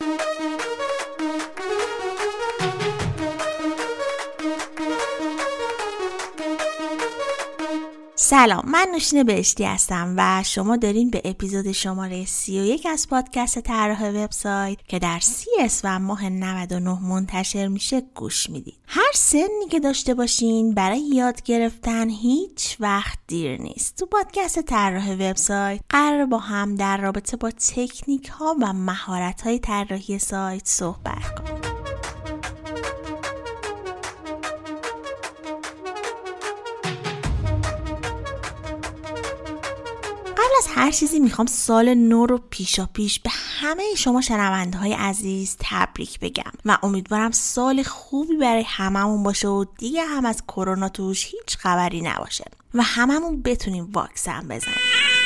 Thank you. سلام من نوشین بهشتی هستم و شما دارین به اپیزود شماره 31 از پادکست طراح وبسایت که در سی و ماه 99 منتشر میشه گوش می‌دید. هر سنی که داشته باشین برای یاد گرفتن هیچ وقت دیر نیست. تو پادکست طراح وبسایت قرار با هم در رابطه با تکنیک ها و مهارت های طراحی سایت صحبت کنیم. هر چیزی می‌خوام سال نو رو پیشا پیش به همه شما شنونده های عزیز تبریک بگم و امیدوارم سال خوبی برای هممون باشه و دیگه هم از کرونا توش هیچ خبری نباشه و هممون بتونیم واکسن بزنیم.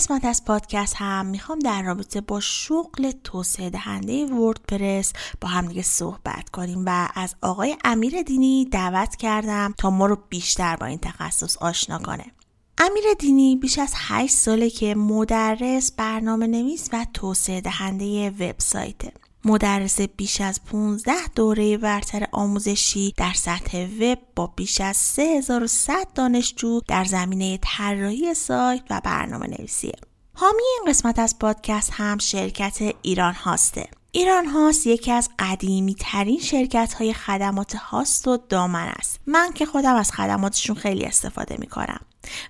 قسمت از پادکست هم می‌خوام در رابطه با شغل توسعه دهنده وردپرس با هم دیگه صحبت کنیم و از آقای امیر دینی دعوت کردم تا ما رو بیشتر با این تخصص آشنا کنه. امیر دینی بیش از 8 ساله که مدرس، برنامه نویس و توسعه دهنده وبسایته. مدرس بیش از 15 دوره برتر آموزشی در سطح وب با بیش از 3100 دانشجو در زمینه طراحی سایت و برنامه نویسی. حامی این قسمت از پادکست هم شرکت ایران هاسته. ایران هاست یکی از قدیمی ترین شرکت های خدمات هاست و دامن است. من که خودم از خدماتشون خیلی استفاده می کنم.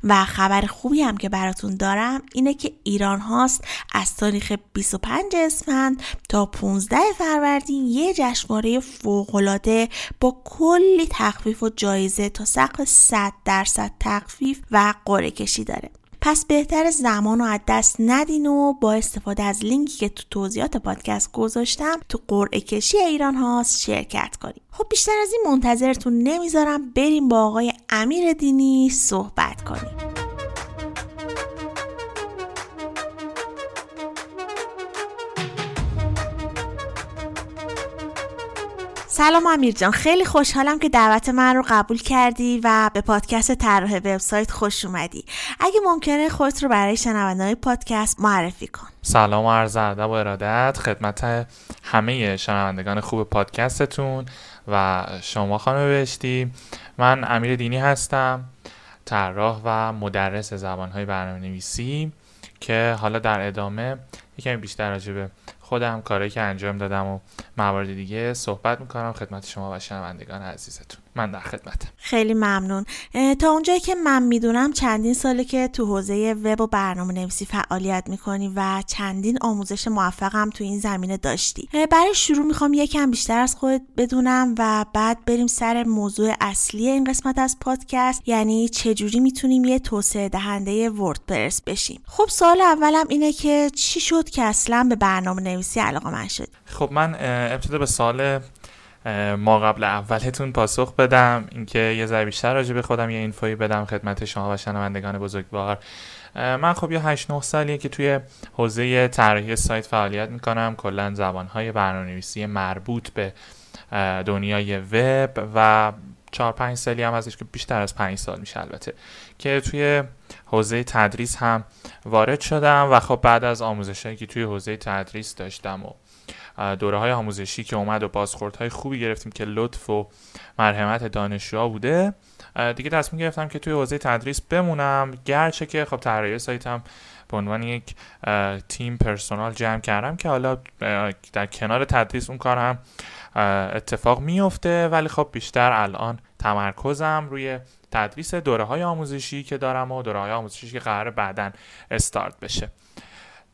و خبر خوبی هم که براتون دارم اینه که ایران هاست از تاریخ 25 اسفند تا 15 فروردین یه جشنواره فوقالعاده با کلی تخفیف و جایزه تا سقف 100 درصد تخفیف و قرعه کشی داره. پس بهتر زمان رو از دست ندین و با استفاده از لینکی که تو توضیحات پادکست گذاشتم تو قرعه کشی ایران هاست شرکت کنید خب بیشتر از این منتظرتون نمی‌ذارم بریم با آقای امیر دینی صحبت کنیم. سلام امیر جان. خیلی خوشحالم که دعوت من رو قبول کردی و به پادکست طراح وبسایت خوش اومدی. اگه ممکنه خودت رو برای های پادکست معرفی کن. سلام و عرض ادب و ارادت خدمت همه شنوندگان خوب پادکستتون و شما خانم بهشتی. من امیر دینی هستم طراح و مدرس زبانهای برنامه نویسی که حالا در ادامه یکمی بیشتر راجع به خودم کاری که انجام دادم و موارد دیگه صحبت می‌کنم. خدمت شما و شنوندگان عزیزتون. من در خدمتم. خیلی ممنون. تا اونجایی که من می‌دونم چندین ساله که تو حوزه وب و برنامه نویسی فعالیت می‌کنی و چندین آموزش موفقم تو این زمینه داشتی. برای شروع می‌خوام یکم بیشتر از خودت بدونم و بعد بریم سر موضوع اصلی این قسمت از پادکست. یعنی چجوری می‌تونیم یه توسعه دهنده وردپرس بشیم؟ خب سال اولم اینه که چی شد که اصلا به برنامه علاقه من شد. خب من ابتدا به سال ما قبل اولتون پاسخ بدم اینکه یه ذره بیشتر راجع به خودم یه اینفوی بدم خدمت شما و شنوندگان بزرگوار. من خب یه 8 9 سالیه که توی حوزه طراحی سایت فعالیت می‌کنم. کلا زبانهای برنامه‌نویسی مربوط به دنیای وب و 4 5 سالی هم ازش که بیشتر از 5 سال میشه البته. که توی حوزه تدریس هم وارد شدم و خب بعد از آموزشایی که توی حوزه تدریس داشتم و دوره های آموزشی که اومد و های خوبی گرفتیم که لطف و مرحمت دانشجوها بوده دیگه تصمیم گرفتم که توی حوزه تدریس بمونم. گرچه که خب طراحی سایتم به عنوان یک تیم پرسونال جمع کردم که حالا در کنار تدریس اون کار هم اتفاق میفته ولی خب بیشتر الان تمرکزم روی تدریس دوره های آموزشی که دارم و دوره های آموزشی که قرار بعدا استارت بشه.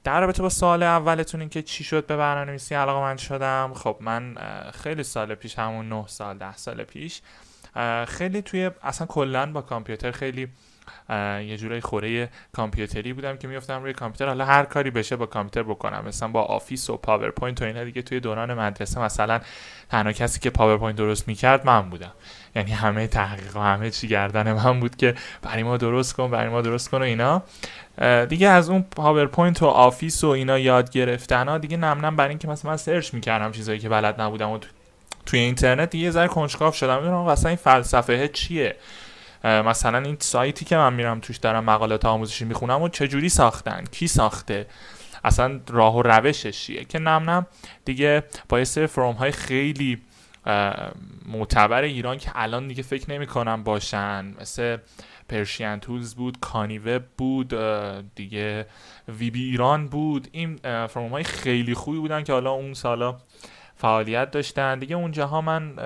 در رابطه با سوال اولتون این که چی شد به برنامه‌نویسی علاقه‌مند شدم خب من خیلی سال پیش همون 9 سال 10 سال پیش خیلی توی اصلا کلا با کامپیوتر خیلی یه جورایی خوره کامپیوتری بودم که میفتم روی کامپیوتر. حالا هر کاری بشه با کامپیوتر بکنم مثلا با Office و PowerPoint و اینا دیگه توی دوران مدرسه مثلا تنها کسی که PowerPoint درست می‌کرد من بودم. یعنی همه تحقیق و همه چی گردن من بود که برای ما درست کن برای ما درست کن و اینا. دیگه از اون PowerPoint و Office و اینا یاد گرفتن ها دیگه نم نم برای اینکه مثلا من search می‌کردم چیزایی که بلد نبودم و توی اینترنت دیگه ذره کنجکاو شدم. می‌دونم اصلا این فلسفه چیه؟ مثلا این سایتی که من میرم توش دارم مقالات آموزشی می‌خونم و چجوری ساختن؟ کی ساخته؟ اصلا راه و روشش چیه؟ که نم نم دیگه با یه سری فروم های خیلی معتبر ایران که الان دیگه فکر نمی کنم باشن. مثل پرشین تولز بود کانیوه بود دیگه وی بی ایران بود. این فروم های خیلی خوبی بودن که حالا اون سالا فعالیت داشتن. دیگه اونجاها من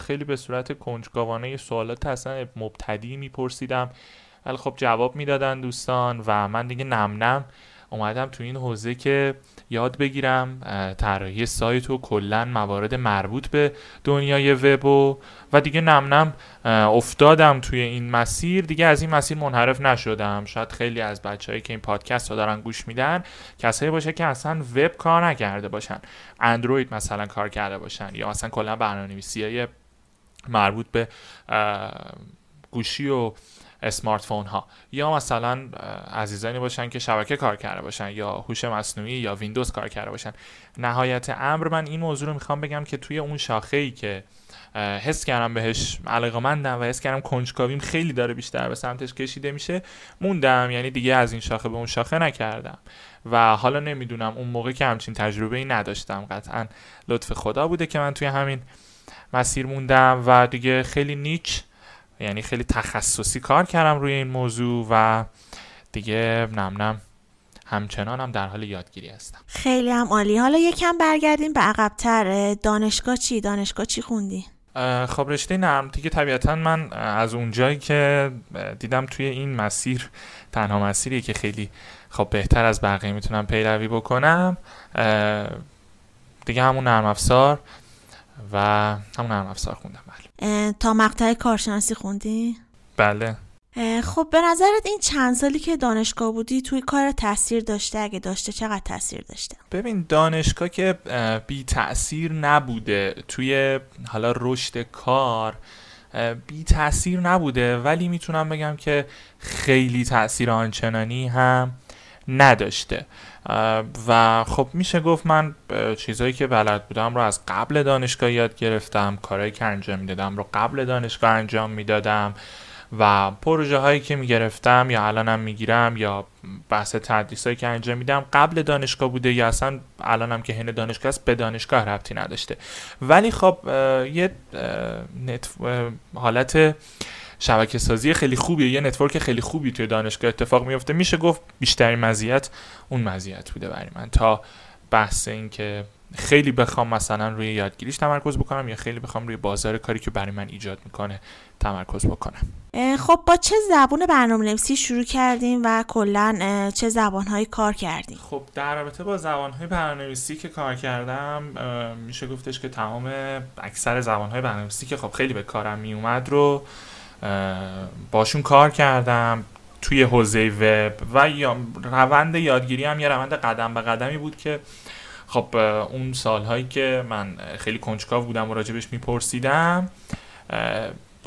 خیلی به صورت کنجکاوانه سوالات اصلا مبتدی میپرسیدم. ولی خب جواب می‌دادن دوستان و من دیگه نم نم اومدم تو این حوزه که یاد بگیرم طراحی سایت و کلا موارد مربوط به دنیای وب و و دیگه نم نم افتادم توی این مسیر. دیگه از این مسیر منحرف نشدم. شاید خیلی از بچههایی که این پادکست رو دارن گوش میدن کسایی باشه که اصلا وب کار نکرده باشن. اندروید مثلا کار کرده باشن یا مثلا کلا برنامه‌نویسی مربوط به گوشی و اسمارت فون ها یا مثلا عزیزانی باشن که شبکه کار کرده باشن یا هوش مصنوعی یا ویندوز کار کرده باشن. نهایت امر من این موضوع رو می‌خوام بگم که توی اون شاخه ای که حس کردم بهش علاقه مندم و حس کردم کنجکاویم خیلی داره بیشتر به سمتش کشیده میشه موندم. یعنی دیگه از این شاخه به اون شاخه نکردم. و حالا نمی‌دونم اون موقع که همچین تجربه ای نداشتم. قطعا لطف خدا بوده که من توی همین مسیر موندم و دیگه خیلی نیچ یعنی خیلی تخصصی کار کردم روی این موضوع و دیگه نم نم همچنان هم در حال یادگیری هستم. خیلی هم عالی. حالا یکم برگردیم به عقبتر دانشگاه چی؟ دانشگاه چی خوندی؟ خب رشته نرم. دیگه طبیعتا من از اونجایی که دیدم توی این مسیر تنها مسیری که خیلی خب بهتر از بقیه می‌تونم پیروی بکنم دیگه همون نرم افزار و همون نرم افزار خوندم. تا مقطع کارشناسی خوندی؟ بله. خب به نظرت این چند سالی که دانشگاه بودی توی کار تاثیر داشته؟ اگه داشته چقدر تاثیر داشته؟ ببین دانشگاه که بی تاثیر نبوده. توی حالا رشد کار بی تاثیر نبوده. ولی می‌تونم بگم که خیلی تاثیر آنچنانی هم نداشته. و خب میشه گفت من چیزهایی که بلد بودم رو از قبل دانشگاه یاد گرفتم کارهایی که انجام می‌دادم رو قبل دانشگاه انجام می‌دادم و پروژه هایی که می‌گرفتم یا الانم می‌گیرم یا بحث تدریس هایی که انجام میدم قبل دانشگاه بوده یا اصلا الانم که هن دانشگاه است به دانشگاه ربطی نداشته. ولی خب یه حالت شبکه سازی خیلی خوبیه یه نتورک خیلی خوبی توی دانشگاه اتفاق میفته میشه گفت بیشترین مزیت اون مزیت بوده برای من. تا بحث این که خیلی بخوام مثلا روی یادگیریش تمرکز بکنم یا خیلی بخوام روی بازار کاری که برای من ایجاد می‌کنه تمرکز بکنم. خب با چه زبون برنامه نویسی شروع کردیم و کلا چه زبانهایی کار کردیم؟ خب در رابطه با زبانهای برنامه نویسی که کار کردم میشه گفتش که تمام اکثر زبانهای برنامه نویسی که خب خیلی به کارم میومد رو باشون کار کردم توی حوزه وب و روند یادگیری هم یه روند قدم به قدمی بود که خب اون سالهایی که من خیلی کنجکاو بودم و راجبش میپرسیدم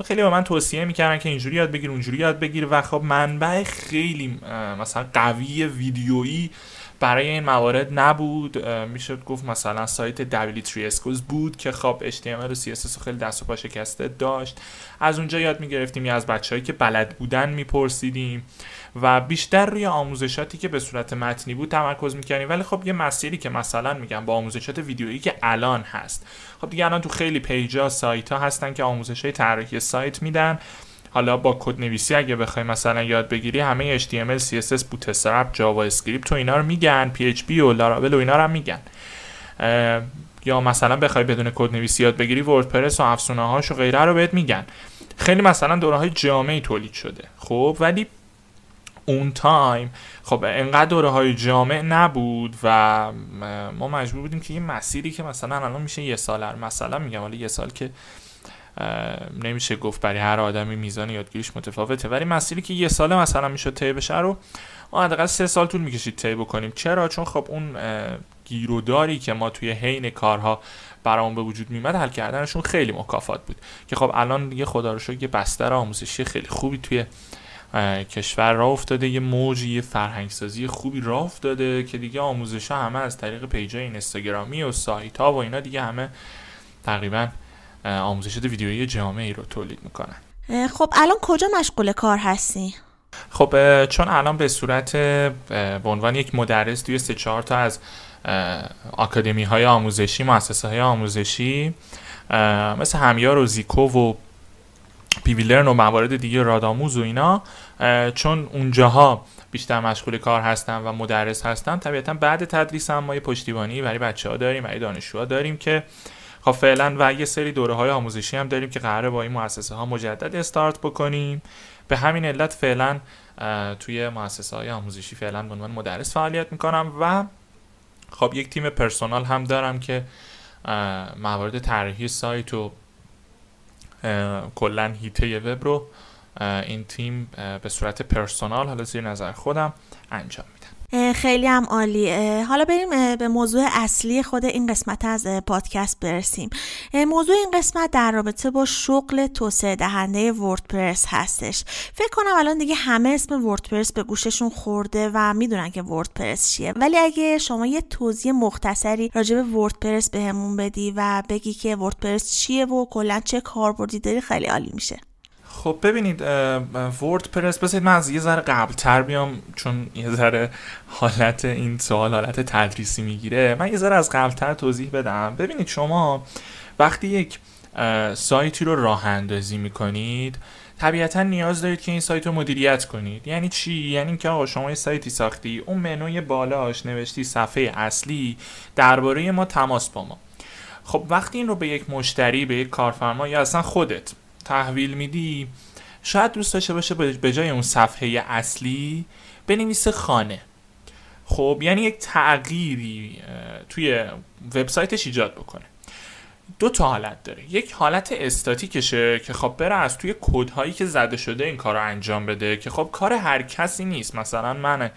خیلی به من توصیه می‌کردن که اینجوری یاد بگیر اونجوری یاد بگیر و خب منبع خیلی مثلا قوی ویدیویی برای این موارد نبود می‌شد گفت مثلا سایت W3Schools بود که خب HTML و CSS خیلی دست و پا شکسته داشت. از اونجا یاد می‌گرفتیم یا از بچههایی که بلد بودن میپرسیدیم و بیشتر روی آموزشاتی که به صورت متنی بود تمرکز می‌کردیم. ولی خب یه مسیری که مثلا میگم با آموزشات ویدیویی که الان هست. خب دیگه الان تو خیلی page ا سایت ها هستن که آموزش های طراحی سایت میدن. حالا با کد نویسی اگه بخوای مثلا یاد بگیری همه HTML, CSS, Bootstrap, JavaScript و اینا رو میگن PHP و لاراول و اینا رو هم میگن. یا مثلا بخوای بدون کد نویسی یاد بگیری WordPress و افزونه هاش و غیره رو بهت میگن. خیلی مثلا دوره های جامعی تولید شده. خب ولی اون time خب انقدر دوره های جامع نبود و ما مجبور بودیم که یه مسیری که مثلا الان میشه یه سال مثلا میگم حالا یه سال که نمیشه گفت برای هر آدمی میزان یادگیریش متفاوته. ولی مسیری که یه ساله مثلا می‌شد طی بشه رو ما حداقل سه سال طول می‌کشید طی بکنیم. چرا؟ چون خب اون گیروداری که ما توی حین کارها برامون به وجود میمد حل کردنشون خیلی مکافات بود. که خب الان دیگه خدا رو شکر یه بستر آموزشی خیلی خوبی توی کشور راه افتاده. یه موجی یه فرهنگسازی خوبی راه افتاده که دیگه آموزش ها همه از طریق پیجای اینستاگرامی و سایت ها و اینا دیگه همه تقریبا آموزشات ویدیویی جامعی رو تولید می‌کنن خب الان کجا مشغول کار هستی؟ خب چون الان به صورت به عنوان یک مدرس توی سه چهار تا از آکادمی های آموزشی مؤسسه های آموزشی مثل همیار و زیکو و پیویلرن و موارد دیگه رادآموز و اینا چون اونجاها بیشتر مشغول کار هستن و مدرس هستن طبیعتا بعد تدریس هم ما یه پشتیبانی برای بچه ها داریم برای دانشجوها داریم که خب فعلا و یه سری دوره های آموزشی هم داریم که قراره با این مؤسسه ها مجدد استارت بکنیم. به همین علت فعلا توی مؤسسه های آموزشی فعلا به عنوان مدرس فعالیت می‌کنم و خب یک تیم پرسونال هم دارم که موارد طراحی سایت و کلا هیته وب رو این تیم به صورت پرسونال حالا زیر نظر خودم انجام خیلی هم عالی. حالا بریم به موضوع اصلی خود این قسمت از پادکست برسیم. موضوع این قسمت در رابطه با شغل توسعه دهنده وردپرس هستش. فکر کنم الان دیگه همه اسم وردپرس به گوششون خورده و می‌دونن که وردپرس چیه. ولی اگه شما یه توضیح مختصری راجع به وردپرس بهمون بدی و بگی که وردپرس چیه و کلا چه کاربردی داری خیلی عالی میشه. خب ببینید ورد پرس بذارید من از یه ذره قبل تر بیام چون یه ذره حالت این سوال حالت تدریسی می‌گیره. من یه ذره از قبل تر توضیح بدم. ببینید شما وقتی یک سایتی رو راه اندازی می‌کنید طبیعتا نیاز دارید که این سایت رو مدیریت کنید. یعنی چی؟ یعنی که آقا شما یه سایتی ساختی اون منوی بالاش نوشتی صفحه اصلی درباره ما تماس با ما. خب وقتی این رو به یک مشتری به یک کارفرما یا اصلا خودت تحویل میدی؟ شاید دوست داشته باشه به جای اون صفحه اصلی بنویسه خانه. خب یعنی یک تغییری توی وبسایتش ایجاد بکنه. دو تا حالت داره. یک حالت استاتیکشه که خب بره از توی کودهایی که زده شده این کار رو انجام بده که خب کار هر کسی نیست. مثلا من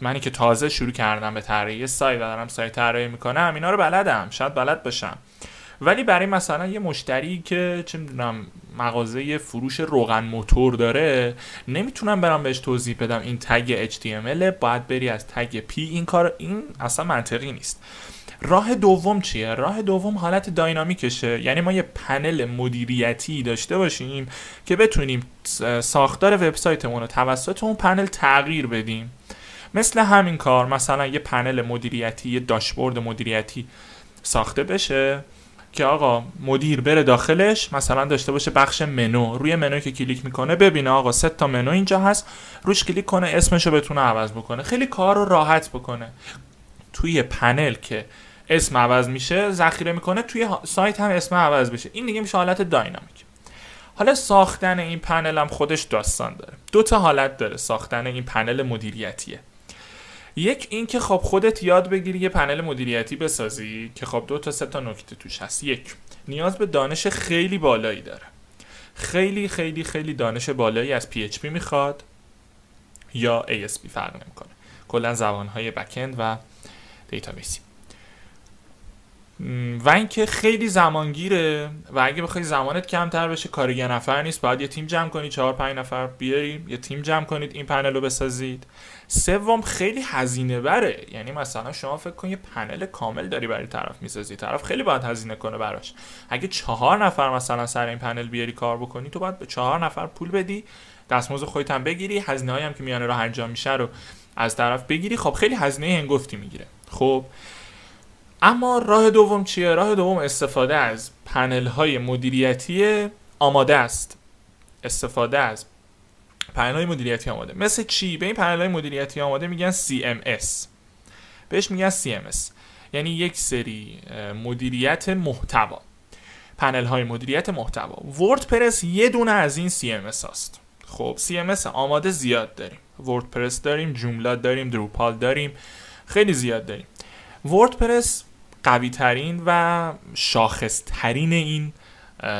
منی که تازه شروع کردم به طراحی سایت و دارم سایت طراحی می‌کنم اینا رو بلدم. شاید بلد باشم. ولی برای مثلا یه مشتری که چه می‌دونم مغازه فروش روغن موتور داره نمی‌تونم برم بهش توضیح بدم این تگ HTML باید بری از تگ P. این کار این اصلا منطقی نیست. راه دوم چیه؟ راه دوم حالت داینامیکشه. یعنی ما یه پنل مدیریتی داشته باشیم که بتونیم ساختار وبسایتمون رو توسط اون پنل تغییر بدیم. مثل همین کار مثلا یه پنل مدیریتی یه داشبورد مدیریتی ساخته بشه. که آقا مدیر بره داخلش مثلا داشته باشه بخش منو. روی منو که کلیک می‌کنه ببینه آقا سه تا منو اینجا هست روش کلیک کنه اسمش رو بتونه عوض بکنه. خیلی کار رو راحت بکنه. توی پنل که اسم عوض میشه ذخیره می‌کنه توی سایت هم اسم عوض بشه. این دیگه میشه حالت داینامیک. حالا ساختن این پنل هم خودش داستان داره. دو تا حالت داره. ساختن این پنل مدیریتیه. یک اینکه خب خودت یاد بگیری یه پنل مدیریتی بسازی که خب دو تا سه تا نکته توش هست. یک نیاز به دانش خیلی بالایی داره. خیلی خیلی خیلی دانش بالایی از PHP می‌خواد یا ASP فرق نمی‌کنه. کلا زبانهای بکند و دیتابیسی و اینکه خیلی زمانگیره و اگه بخوای زمانت کمتر بشه کار یه نفر نیست. باید یه تیم جمع کنی چهار پنج نفر بیاریم یه تیم جمع کنید این پنل رو بسازید. سوم خیلی هزینه بره. یعنی مثلا شما فکر کن یه پنل کامل داری برای طرف می‌سازی. طرف خیلی باید هزینه کنه براش. اگه چهار نفر مثلا سر این پنل بیاری کار بکنی تو باید به چهار نفر پول بدی دستمزد خودت هم بگیری هزینه هم که میانه راه انجام میشه رو از طرف بگیری. خب خیلی هزینه هنگفتی می‌گیره. خب اما راه دوم چیه؟ راه دوم استفاده از پنل های مدیریتی آماده است. استفاده از پنل های مدیریتی آماده. مثل چی؟ به این پنل های مدیریتی آماده میگن CMS بهش میگن CMS یعنی یک سری مدیریت محتوا. پنل های مدیریت محتوا. وردپرس یه دونه از این CMS هست خب CMS آماده زیاد داریم. وردپرس داریم جوملا داریم دروپال داریم خیلی زیاد داریم. وردپرس قوی ترین و شاخص ترین این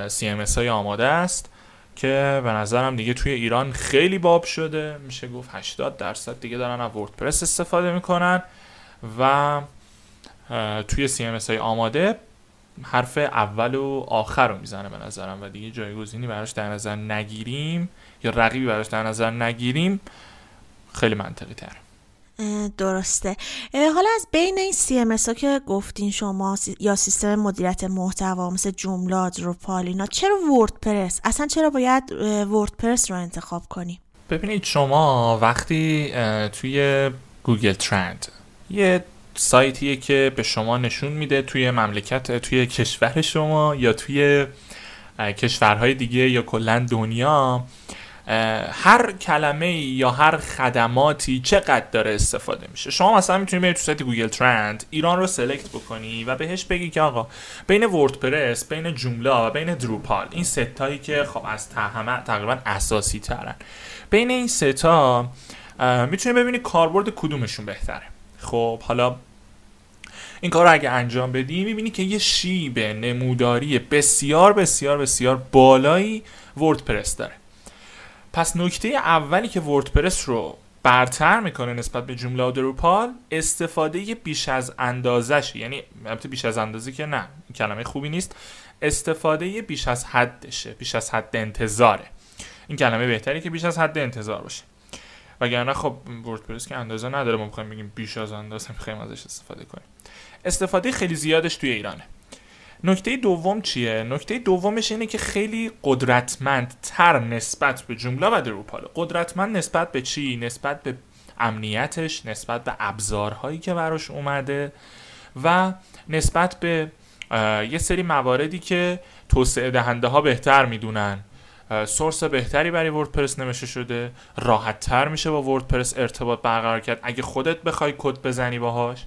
CMS های آماده است که به نظرم دیگه توی ایران خیلی باب شده. میشه گفت 80 درصد دیگه دارن از وردپرس استفاده می‌کنن و توی CMS های آماده حرف اول و آخر رو می‌زنه به نظرم و دیگه جایگزینی براش در نظر نگیریم یا رقیبی براش در نظر نگیریم خیلی منطقی تر درسته. حالا از بین این CMS ها که گفتین شما یا سیستم مدیریت محتوا مثل جملات رو پالینا چرا وردپرس؟ اصلا چرا باید وردپرس رو انتخاب کنیم ببینید شما وقتی توی گوگل trend یه سایتیه که به شما نشون میده توی مملکت توی کشور شما یا توی کشورهای دیگه یا کلا دنیا هر کلمه یا هر خدماتی چقدر داره استفاده میشه. شما مثلا می‌تونید برید تو سایت گوگل trend ایران رو select بکنی و بهش بگی که آقا بین وردپرس بین جملا و بین دروپال این ستایی که خب از همه تقریبا اساسی ترن بین این ستا می‌تونید ببینید کاربرد کدومشون بهتره. خب حالا این کار رو اگه انجام بدی می‌بینی که یه شیب نموداری بسیار بسیار بسیار بالایی وردپرس داره. پس نکته اولی که وردپرس رو برتر می‌کنه نسبت به جمله دروپال استفاده بیش از اندازش یعنی البته بیش از اندازه که نه کلمه خوبی نیست استفاده بیش از حدشه بیش از حد انتظاره. این کلمه بهتری که بیش از حد انتظار باشه. وگرنه خب وردپرس که اندازه نداره ما می‌خوایم بگیم بیش از اندازه می‌خوایم ازش استفاده کنیم. استفاده خیلی زیادش توی ایرانه. نکته دوم چیه؟ نکته دومش اینه که خیلی قدرتمند تر نسبت به جمله و دروپال قدرتمند نسبت به چی؟ نسبت به امنیتش نسبت به ابزارهایی که براش اومده و نسبت به یه سری مواردی که توسعه دهنده ها بهتر می‌دونن. سورس بهتری برای وردپرس نمیشه شده. راحت تر میشه با وردپرس ارتباط برقرار کرد. اگه خودت بخوای کد بزنی باهاش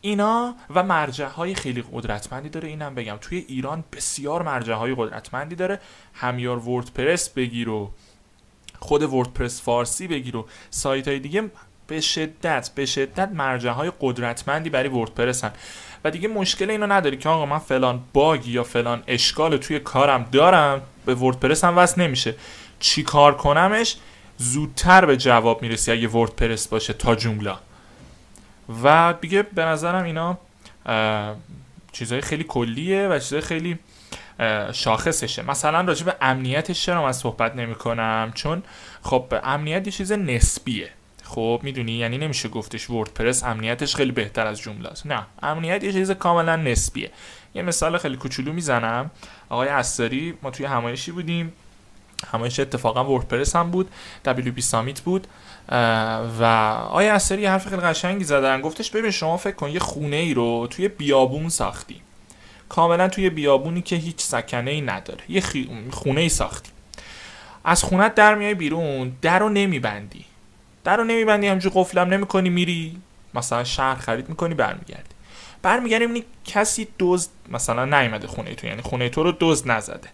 اینا و مرجع های خیلی قدرتمندی داره اینم بگم. توی ایران بسیار مرجع های قدرتمندی داره. همیار وردپرس بگیر و خود وردپرس فارسی بگیر و سایت های دیگه به شدت به شدت مرجع های قدرتمندی برای وردپرس هن. و دیگه مشکل اینو نداری که آقا من فلان باگ یا فلان اشکال توی کارم دارم به وردپرس هم وصل نمیشه. چی کار کنمش؟ زودتر به جواب می‌رسی اگه وردپرس باشه تا جمله. و دیگه به نظرم اینا چیزهای خیلی کلیه و چیزهای خیلی شاخصشه. مثلا راجع به امنیتش چرا من صحبت نمی کنم چون خب امنیت یه چیز نسبیه. خب می‌دونی؟ یعنی نمیشه گفتش وردپرس امنیتش خیلی بهتر از جمله است. نه امنیت یه چیز کاملا نسبیه. یه مثال خیلی کوچولو می‌زنم. آقای اساری ما توی همایشی بودیم. همایش اتفاقا وردپرس هم بود WP سامیت بود. و آیا اثری حرف خیلی قشنگی زدن؟ گفتش ببین شما فکر کن یه خونه ای رو توی بیابون ساختی. کاملا توی بیابونی که هیچ سکنه ای نداره. یه خونه ای ساختی. از خونت در میای بیرون در رو نمیبندی. در رو نمیبندی همجور قفلم نمی‌کنی میری. مثلا شهر خرید می‌کنی برمیگردی. برمیگردی می‌بینی کسی دزد مثلا نیومده خونه تو یعنی خونه تو رو دزد نزده.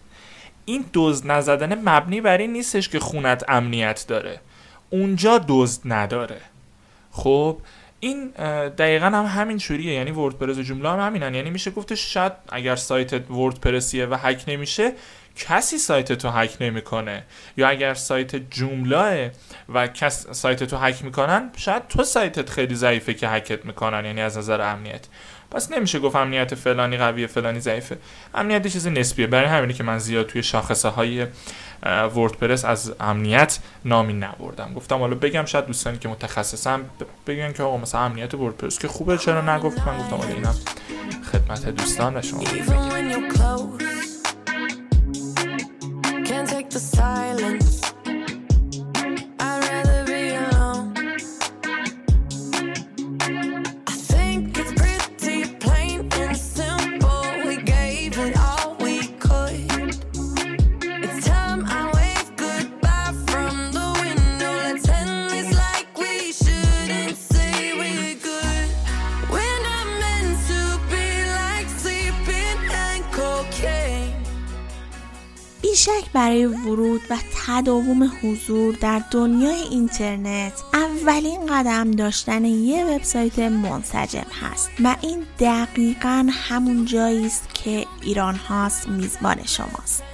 این دزد نزدن مبنی بر این نیستش که خونت امنیت داره. اونجا دزد نداره. خب این دقیقا هم همین شوریه یعنی وردپرس و جمله هم همینن. یعنی میشه گفتش شاید اگر سایت وردپرسیه و هک نمیشه کسی سایت تو هک نمی‌کنه. یا اگر سایت جمله و کس سایت تو هک می‌کنن شاید تو سایتت خیلی ضعیفه که هکت می‌کنن. یعنی از نظر امنیت. پس نمیشه گفت امنیت فلانی قویه فلانی ضعیفه امنیت چیز نسبیه. برای همینه که من زیاد توی شاخصه های وردپرس از امنیت نامی نبردم. گفتم حالا بگم شاید دوستانی که متخصصم بگن که آقا مثلا امنیت وردپرس که خوبه چرا نگفت؟ من گفتم حالا اینم خدمت دوستان و شما. بیشک برای ورود و تداوم حضور در دنیای اینترنت اولین قدم داشتن یه وبسایت منسجم هست و این دقیقا همون جایی است که ایران هاست میزبان شماست.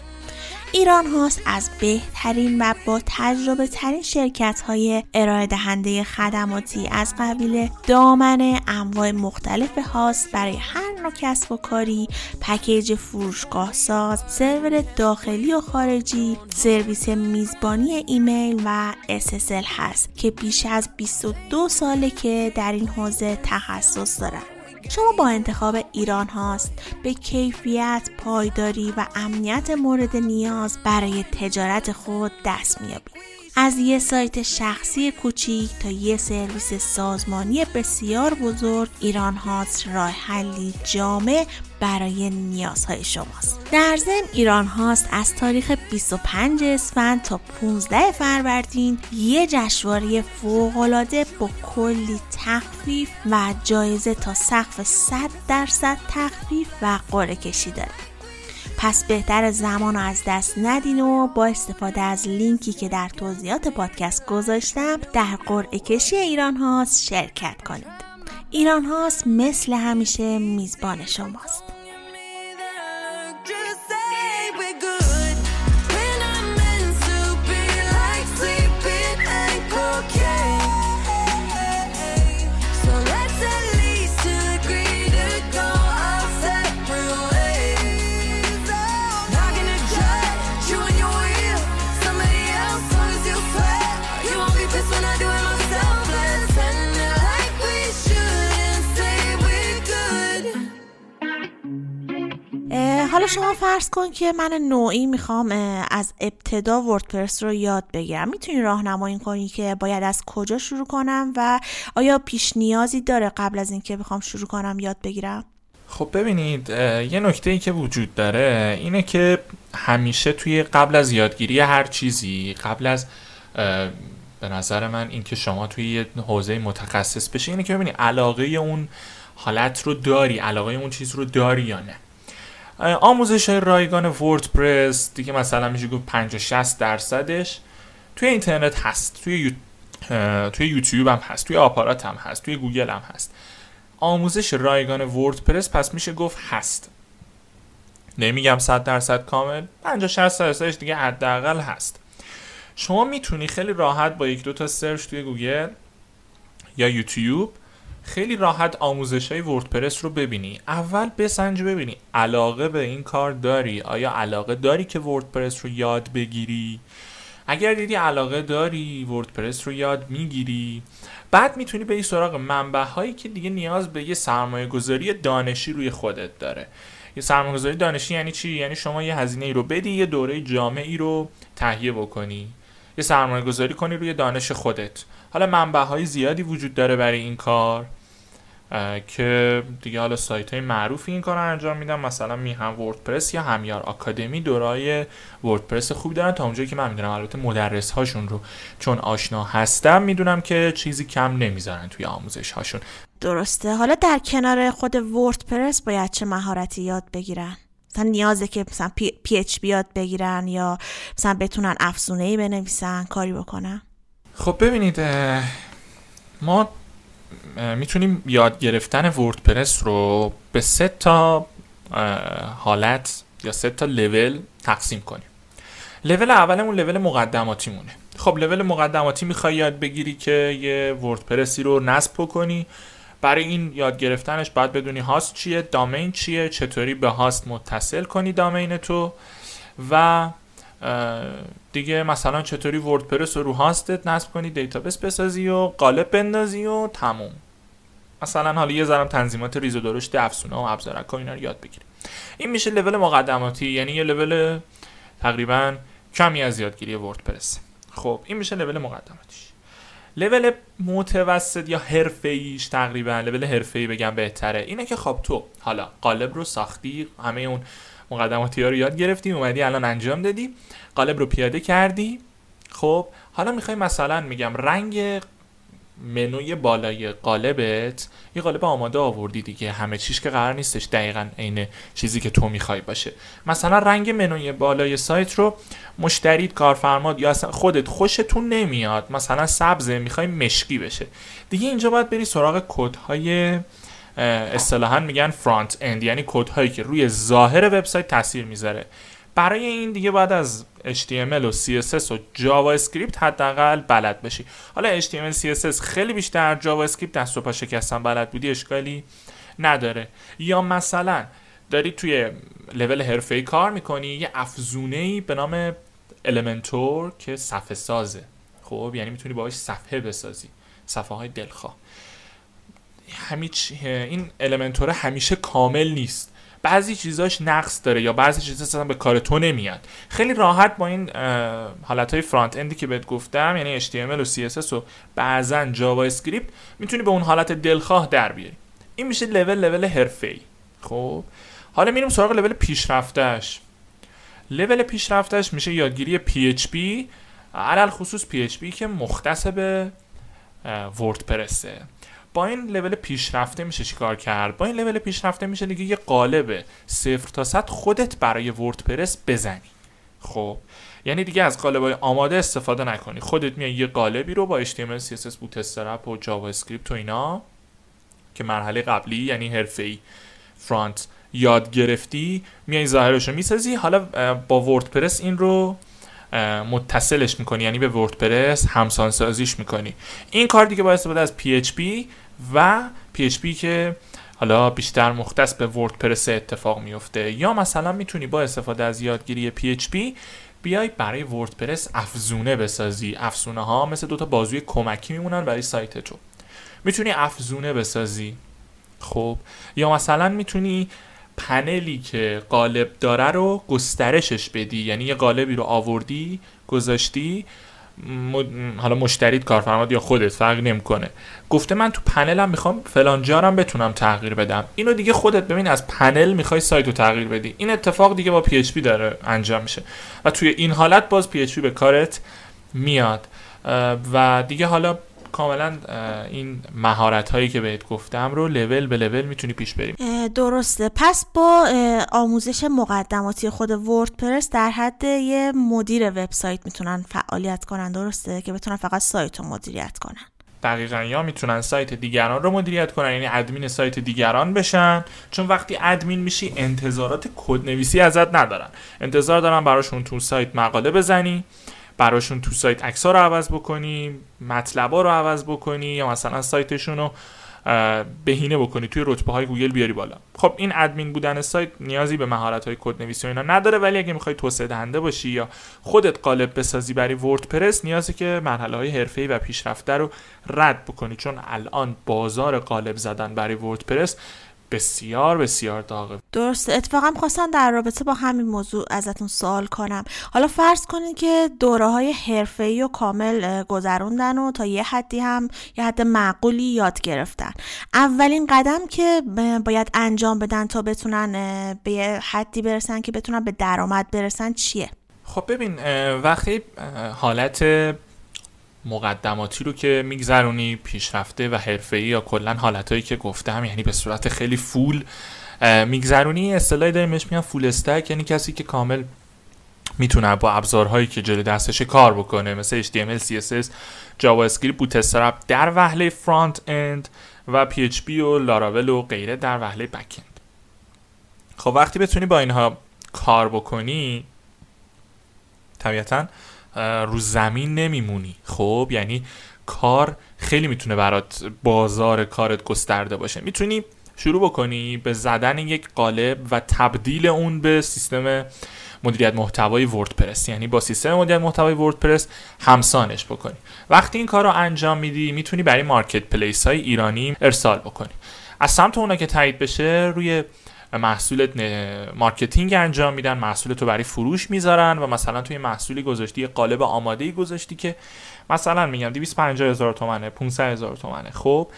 ایران هاست از بهترین و با تجربه ترین شرکت های ارائه دهنده خدماتی. از قبیل دامن انواع مختلف هاست برای هر نوع کسب و کاری پکیج فروشگاه ساز سرور داخلی و خارجی سرویس میزبانی ایمیل و SSL هست که بیش از 22 ساله که در این حوزه تخصص دارن شما با انتخاب ایران هاست به کیفیت، پایداری و امنیت مورد نیاز برای تجارت خود دست میابید. از یه سایت شخصی کوچیک تا یه سرویس سازمانی بسیار بزرگ ایران هاست راه حلی جامع برای نیازهای شماست. در ضمن ایران هاست از تاریخ 25 اسفند تا 15 فروردین یه جشنواره فوقالعاده با کلی تخفیف و جایزه تا سقف 100 درصد تخفیف و قرعه کشی داره. پس بهتر زمان رو از دست ندین و با استفاده از لینکی که در توضیحات پادکست گذاشتم در قرعه کشی ایران هاست شرکت کنید. ایران هاست مثل همیشه میزبان شماست. حالا شما فرض کن که من نوعی می‌خوام از ابتدا وردپرس رو یاد بگیرم. می‌تونی راهنمایی کنی که باید از کجا شروع کنم و آیا پیش نیازی داره قبل از اینکه بخوام شروع کنم یاد بگیرم؟ خب ببینید یه نکته ای که وجود داره اینه که همیشه توی قبل از یادگیری هر چیزی قبل از به نظر من اینکه شما توی یه حوزه متخصص بشه اینه که ببینید علاقه اون حالت رو داری علاقه اون چیز رو داری یا نه. آموزش های رایگان وردپرس دیگه مثلا میشه گفت 50 60 درصدش توی اینترنت هست. توی توی یوتیوب هم هست. توی آپارات هم هست. توی گوگل هم هست. آموزش رایگان وردپرس پس میشه گفت هست. نمیگم 100 درصد کامل. 50 60 درصدش دیگه حداقل هست. شما می‌تونی خیلی راحت با یک دو تا search توی گوگل یا یوتیوب خیلی راحت آموزش های وردپرس رو ببینی. اول بسنج ببینی. علاقه به این کار داری؟ آیا علاقه داری که وردپرس رو یاد بگیری؟ اگر دیدی علاقه داری وردپرس رو یاد می‌گیری. بعد می‌تونی به این سراغ منبع هایی که دیگه نیاز به یه سرمایه گذاری دانشی روی خودت داره. یه سرمایه گذاری دانشی یعنی چی؟ یعنی شما یه هزینه ای رو بدی یه دوره جامعی رو تهیه بکنی. یه سرمایه گذاری کنی روی دانش خودت. حالا منبع های زیادی وجود داره برای این کار. که دیگه حالا سایت های معروفی این کار رو انجام میدن مثلا میهم وردپرس یا همیار آکادمی دورای وردپرس خوبی دارن. تا اونجایی که من می‌دونم البته مدرس هاشون رو چون آشنا هستم می‌دونم که چیزی کم نمی‌ذارن توی آموزش هاشون درسته. حالا در کنار خود وردپرس باید چه مهارتی یاد بگیرن؟ مثلا نیازه که مثلا پی اچ بیاد بگیرن یا مثلا بتونن افزونه ای بنویسن کاری بکنن؟ خب ببینید ما می‌تونیم یاد گرفتن وردپرس رو به سه تا حالت یا سه تا لول تقسیم کنیم. لول اولمون لول مقدماتی مونه خب لول مقدماتی می‌خوای یاد بگیری که یه وردپرسی رو نصب بکنی. برای این یاد گرفتنش باید بدونی هاست چیه دامین چیه چطوری به هاست متصل کنی دامین تو و دیگه مثلا چطوری وردپرس رو رو host ت نصب کنی database بسازی و قالب بندازی و تموم. مثلا حالا یه ذرم تنظیمات ریز و درشت افزونه و ابزارک و اینا رو یاد بگیری. این میشه لول مقدماتی یعنی یه لول تقریبا کمی از یادگیری وردپرس. خب این میشه لول مقدماتیش. لول متوسط یا ایش تقریبا لول ای بگم بهتره اینه که خب تو حالا قالب رو ساختی همه اون مقدماتی ها رو یاد گرفتی اومدی الان انجام دادی قالب رو پیاده کردی. خب حالا می‌خوای مثلا میگم رنگ منوی بالای قالبت یه قالب آماده آوردی دیگه همه چیش که قرار نیستش دقیقا عین چیزی که تو می‌خوای باشه. مثلا رنگ منوی بالای سایت رو مشتریت کارفرماد یا اصلا خودت خوشتون نمیاد مثلا سبزه می‌خوای مشکی بشه. دیگه اینجا باید بری سراغ کدهای اصطلاحا میگن front-end یعنی کدهایی که روی ظاهر وبسایت تاثیر می‌ذاره. برای این دیگه باید از HTML و CSS و JavaScript حداقل بلد بشی. حالا HTML CSS خیلی بیشتر JavaScript دست و پا شکستن بلد بودی اشکالی نداره. یا مثلا داری توی لول حرفه‌ای کار می‌کنی یه افزونه ای به نام Elementor که صفحه سازه. خب یعنی می‌تونی باهاش صفحه بسازی. صفحه های دلخواه. همیچ این Elementor همیشه کامل نیست. بعضی چیزاش نقص داره یا بعضی چیزا اصلا به کار تو نمیاد. خیلی راحت با این حالت های front-end ی که بهت گفتم یعنی HTML و CSS و بعضا JavaScript می‌تونی به اون حالت دلخواه در بیاری. این میشه لول لول حرفه‌ای. خب؟ حالا میریم سراغ لول پیشرفتش لول پیشرفتش میشه یادگیری PHP علی‌الخصوص PHP که مختص به وردپرسه. با این لول پیشرفته میشه چیکار کرد؟ با این لول پیشرفته میشه دیگه یه قالب صفر تا صد خودت برای وردپرس بزنی. خب؟ یعنی دیگه از قالب های آماده استفاده نکنی. خودت میای یه قالبی رو با HTML CSS Bootstrap و JavaScript و اینا که مرحله قبلی یعنی حرفه‌ای front یاد گرفتی میای ظاهرش رو می‌سازی. حالا با وردپرس این رو متصلش می‌کنی یعنی به وردپرس همسان سازیش می‌کنی. این کار دیگه با استفاده از PHP و PHP که حالا بیشتر مختص به وردپرس اتفاق میفته یا مثلا می‌تونی با استفاده از یادگیری PHP بیای برای وردپرس افزونه بسازی. افزونه ها مثل دوتا بازوی کمکی میمونن برای سایت تو. می‌تونی افزونه بسازی. خب یا مثلا می‌تونی پنلی که قالب داره رو گسترشش بدی. یعنی یه قالبی رو آوردی گذاشتی حالا مشتریت کارفرماد یا خودت فرق نمی‌کنه. گفته من تو پنلم می‌خوام فلان جارم بتونم تغییر بدم. اینو دیگه خودت ببین از پنل می‌خوای سایت رو تغییر بدی. این اتفاق دیگه با PHP داره انجام میشه. و توی این حالت باز PHP به کارت میاد. و دیگه حالا کاملا این مهارت هایی که بهت گفتم رو لول به لول می‌تونی پیش بریم. درسته. پس با آموزش مقدماتی خود وردپرس در حد یه مدیر وبسایت می‌تونن فعالیت کنن درسته؟ که بتونن فقط سایت رو مدیریت کنن. دقیقا یا می‌تونن سایت دیگران رو مدیریت کنن یعنی ادمین سایت دیگران بشن. چون وقتی ادمین میشی انتظارات کدنویسی ازت ندارن. انتظار دارن براشون تو سایت مقاله بزنی. براشون تو سایت عکس‌ها رو عوض بکنی مطلبا رو عوض بکنی یا مثلا سایتشون رو بهینه بکنی توی رتبه های گوگل بیاری بالا. خب این ادمین بودن سایت نیازی به مهارت های کد نویسی و اینا نداره ولی اگه می‌خوای توسعه دهنده باشی یا خودت قالب بسازی برای وردپرس نیازی که مرحله های حرفه‌ای و پیشرفته رو رد بکنی. چون الان بازار قالب زدن برای وردپرس بسیار بسیار داغه. درست اتفاقا خواستم در رابطه با همین موضوع ازتون سوال کنم. حالا فرض کنید که دوره های حرفه‌ای و کامل گذروندن و تا یه حدی هم یه حد معقولی یاد گرفتن. اولین قدم که باید انجام بدن تا بتونن به یه حدی برسن که بتونن به درآمد برسن چیه؟ خب ببین وقتی حالت مقدماتی رو که میگذرونی پیشرفته و حرفه‌ای یا کلا حالتهایی که گفتم یعنی به صورت خیلی فول میگذرونی اصطلاحی داریم بهش میگن فول استک یعنی کسی که کامل می‌تونه با ابزارهایی که جلوی دستش کار بکنه مثل HTML, CSS, JavaScript, Bootstrap در وهله فرانت اند و PHP و لاراول و غیره در وهله بک اند خب وقتی بتونی با اینها کار بکنی طبیعتا رو زمین نمیمونی. خب یعنی کار خیلی می‌تونه برات بازار کارت گسترده باشه. می‌تونی شروع بکنی به زدن یک قالب و تبدیل اون به سیستم مدیریت محتوای وردپرس. یعنی با سیستم مدیریت محتوای وردپرس همسانش بکنی. وقتی این کار رو انجام میدی می‌تونی برای marketplace های ایرانی ارسال بکنی. از سمت اونا که تایید بشه روی محصولت marketing انجام میدن محصول تو برای فروش می‌ذارن و مثلا توی محصولی گذاشتی قالب آماده ای گذاشتی که مثلا میگم 250 هزار تومنه 500 هزار تومنه. خب؟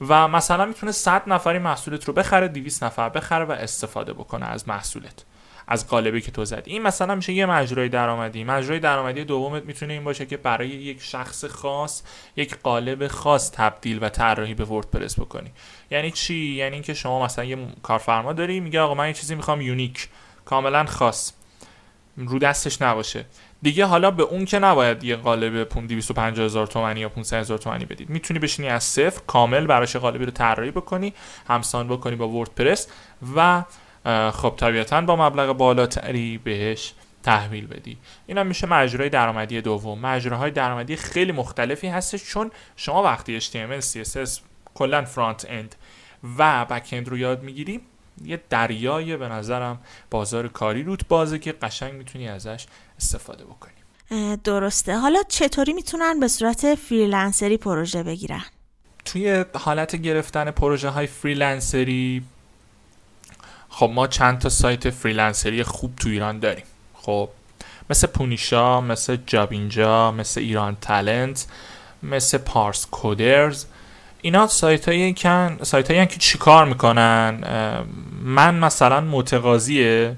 و مثلا می‌تونه 100 نفری محصولت رو بخره 200 نفر بخره و استفاده بکنه از محصولت. از قالبی که تو زدی. این مثلا میشه یه مجرای درآمدی. مجرای درآمدی دومت می‌تونه این باشه که برای یک شخص خاص یک قالب خاص تبدیل و طراحی به وردپرس بکنی. یعنی چی؟ یعنی اینکه شما مثلا یه کارفرما داری میگه آقا من یه چیزی می‌خوام یونیک کاملا خاص. رو دستش نباشه. دیگه حالا به اون که نباید یه قالب 250 هزار تومانی یا 500 هزار تومانی بدید. می‌تونی بشینی از صفر کامل براش قالبی رو طراحی بکنی همسان بکنی با وردپرس و خب طبیعتا با مبلغ بالاتری بهش تحویل بدی. این هم میشه مجرای درآمدی دوم. مجراهای درآمدی خیلی مختلفی هستش چون شما وقتی HTML CSS کلا front-end و back-end رو یاد می‌گیری یه دریای به نظرم بازار کاری روت بازه که قشنگ می‌تونی ازش استفاده بکنی. درسته. حالا چطوری می‌تونن به صورت freelancer ی پروژه بگیرن؟ توی حالت گرفتن پروژه های freelancer ی خب ما چند تا سایت freelancer ی خوب تو ایران داریم. خب مثل پونیشا مثل جابینجا مثل ایران تالنت مثل پارس کودرز. اینا سایت هایی کن سایت هایی که چیکار می‌کنن؟ من مثلا متقاضیه.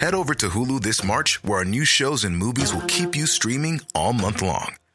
Head over to Hulu this March where our new shows and movies will keep you streaming all month long.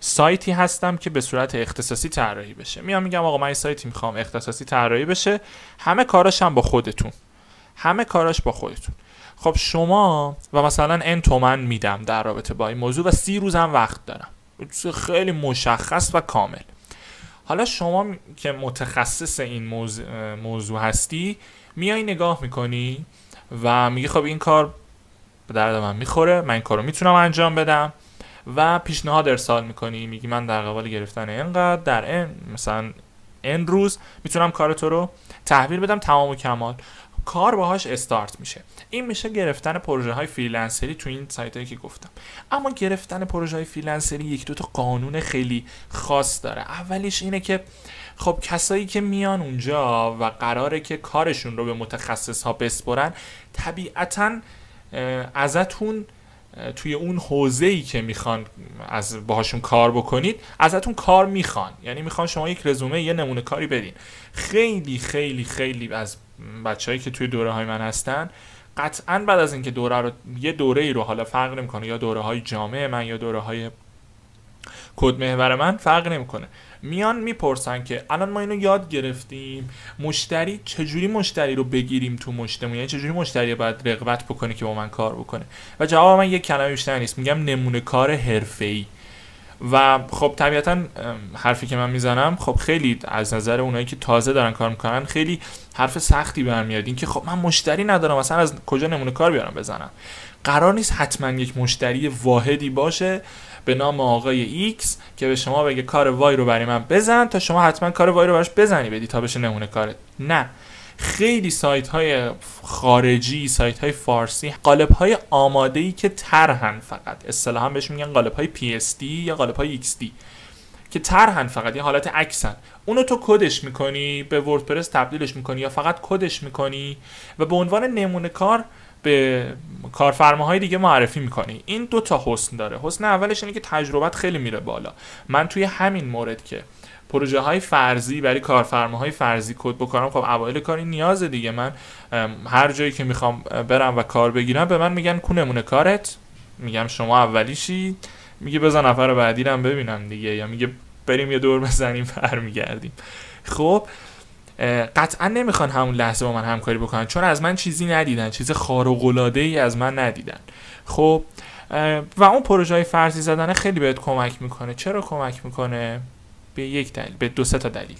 سایتی هستم که به صورت اختصاصی طراحی بشه. میام میگم آقا من این سایتی می‌خوام اختصاصی طراحی بشه. همه کاراش هم با خودتون. همه کاراش با خودتون. خب شما و مثلا ان تومن میدم در رابطه با این موضوع و سی روز هم وقت دارم. خیلی مشخص و کامل. حالا شما که متخصص این موضوع, موضوع هستی میای نگاه می‌کنی و میگی خب این کار به درد من می‌خوره من این کارو می‌تونم انجام بدم. و پیشنهاد ارسال می‌کنی. میگی من در قبال گرفتن اینقدر در این مثلا این روز می‌تونم کار تو رو تحویل بدم تمام و کمال. کار باهاش استارت میشه. این میشه گرفتن پروژه های فریلنسری تو این سایت هایی که گفتم. اما گرفتن پروژه های فریلنسری یک دو تا قانون خیلی خاص داره. اولیش اینه که خب کسایی که میان اونجا و قراره که کارشون رو به متخصص ها بسپرن طبیعتا ازتون توی اون حوزه ای که می‌خوان از باهاشون کار بکنید ازتون کار می‌خوان. یعنی می‌خوان شما یک رزومه یه نمونه کاری بدین. خیلی خیلی خیلی از بچههایی که توی دوره های من هستن قطعا بعد از اینکه دوره رو یه دوره ای رو حالا فرق نمی‌کنه یا دوره های جامعه من یا دوره های کد محور من فرق نمی‌کنه. میان می‌پرسن که الان ما اینو یاد گرفتیم. مشتری چجوری مشتری رو بگیریم تو مشتمون؟ یعنی چجوری مشتری باید رغبت بکنه که با من کار بکنه؟ و جواب من یک کلمه بیشتر نیست. میگم نمونه کار حرفه‌ای. و خب طبیعتا حرفی که من می‌زنم خب خیلی از نظر اونایی که تازه دارن کار می‌کنن خیلی حرف سختی برمیاد. این که خب من مشتری ندارم مثلا از کجا نمونه کار بیارم بزنم؟ قرار نیست حتما یک مشتری واحدی باشه به نام آقای X که به شما بگه کار وای رو برای من بزن تا شما حتما کار وای رو براش بزنی بدی تا بشه نمونه کارت نه. خیلی سایت های خارجی سایت های فارسی قالب های آماده ای که طرحن فقط. اصطلاحا بهش میگن قالب های PSD یا قالب های XD که طرحن فقط یه حالت عکسن. اونو تو کدش می‌کنی؟ به وردپرس تبدیلش می‌کنی یا فقط کدش می‌کنی؟ و به عنوان نمونه کار به کارفرماهای دیگه معرفی می‌کنی. این دو تا حسن داره. حسن اولش اینه که تجربت خیلی میره بالا. من توی همین مورد که پروژه های فرضی برای کارفرماهای فرضی کد بکنم خب اوایل کاری نیاز دیگه. من هر جایی که می‌خوام برم و کار بگیرم به من میگن کو نمونه کارت. میگم شما اولیشی. میگه بزن نفر بعدی رو ببینم دیگه. یا میگه بریم یه دور بزنیم برمیگردیم. خب قطعا نمی‌خوان همون لحظه با من همکاری بکنن چون از من چیزی ندیدن چیز خارق العاده ای از من ندیدن. خب و اون پروژه های فرضی زدن خیلی بهت کمک می‌کنه. چرا کمک می‌کنه؟ به یک دلیل به دو سه تا دلیل.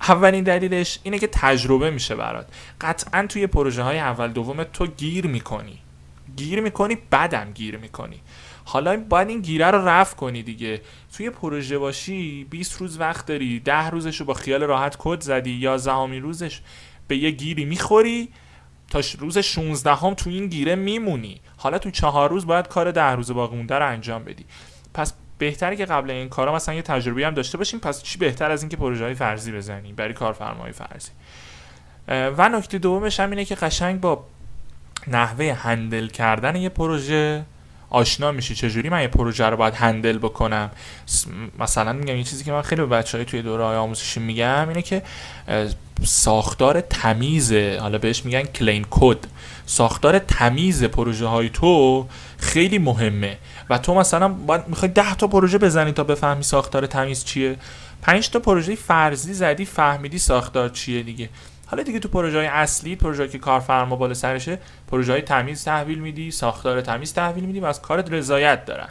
اولین دلیلش اینه که تجربه میشه برات. قطعا توی پروژه های اول دوم تو گیر می‌کنی. گیر می‌کنی بعدم گیر می‌کنی. حالا باید این گیره رو رفع کنی دیگه. توی پروژه باشی 20 روز وقت داری 10 روزش رو با خیال راحت کد زدی یا زهامی روزش به یه گیری می‌خوری تا روز 16 هم تو این گیره میمونی. حالا تو چهار روز باید کار ده روز باقی مونده رو انجام بدی. پس بهتره که قبل این کارا مثلا یه تجربه هم داشته باشیم. پس چی بهتر از اینکه پروژه های فرضی بزنیم برای کارفرمای فرضی. و نکته دومش هم اینه که قشنگ با نحوه هندل کردن یه پروژه آشنا میشی چجوری من یه پروژه رو باید هندل بکنم؟ مثلا میگم یه چیزی که من خیلی به بچه های توی دوره های آموزشی میگم اینه که ساختار تمیز حالا بهش میگن کلین کد. ساختار تمیز پروژه های تو خیلی مهمه. و تو مثلا باید می‌خوای 10 تا پروژه بزنی تا بفهمی ساختار تمیز چیه. 5 تا پروژه فرضی زدی فهمیدی ساختار چیه دیگه. حالا دیگه تو پروژه های اصلی پروژه که کارفرما بالا سرشه پروژه های تمیز تحویل میدی ساختار تمیز تحویل میدی و از کارت رضایت دارن.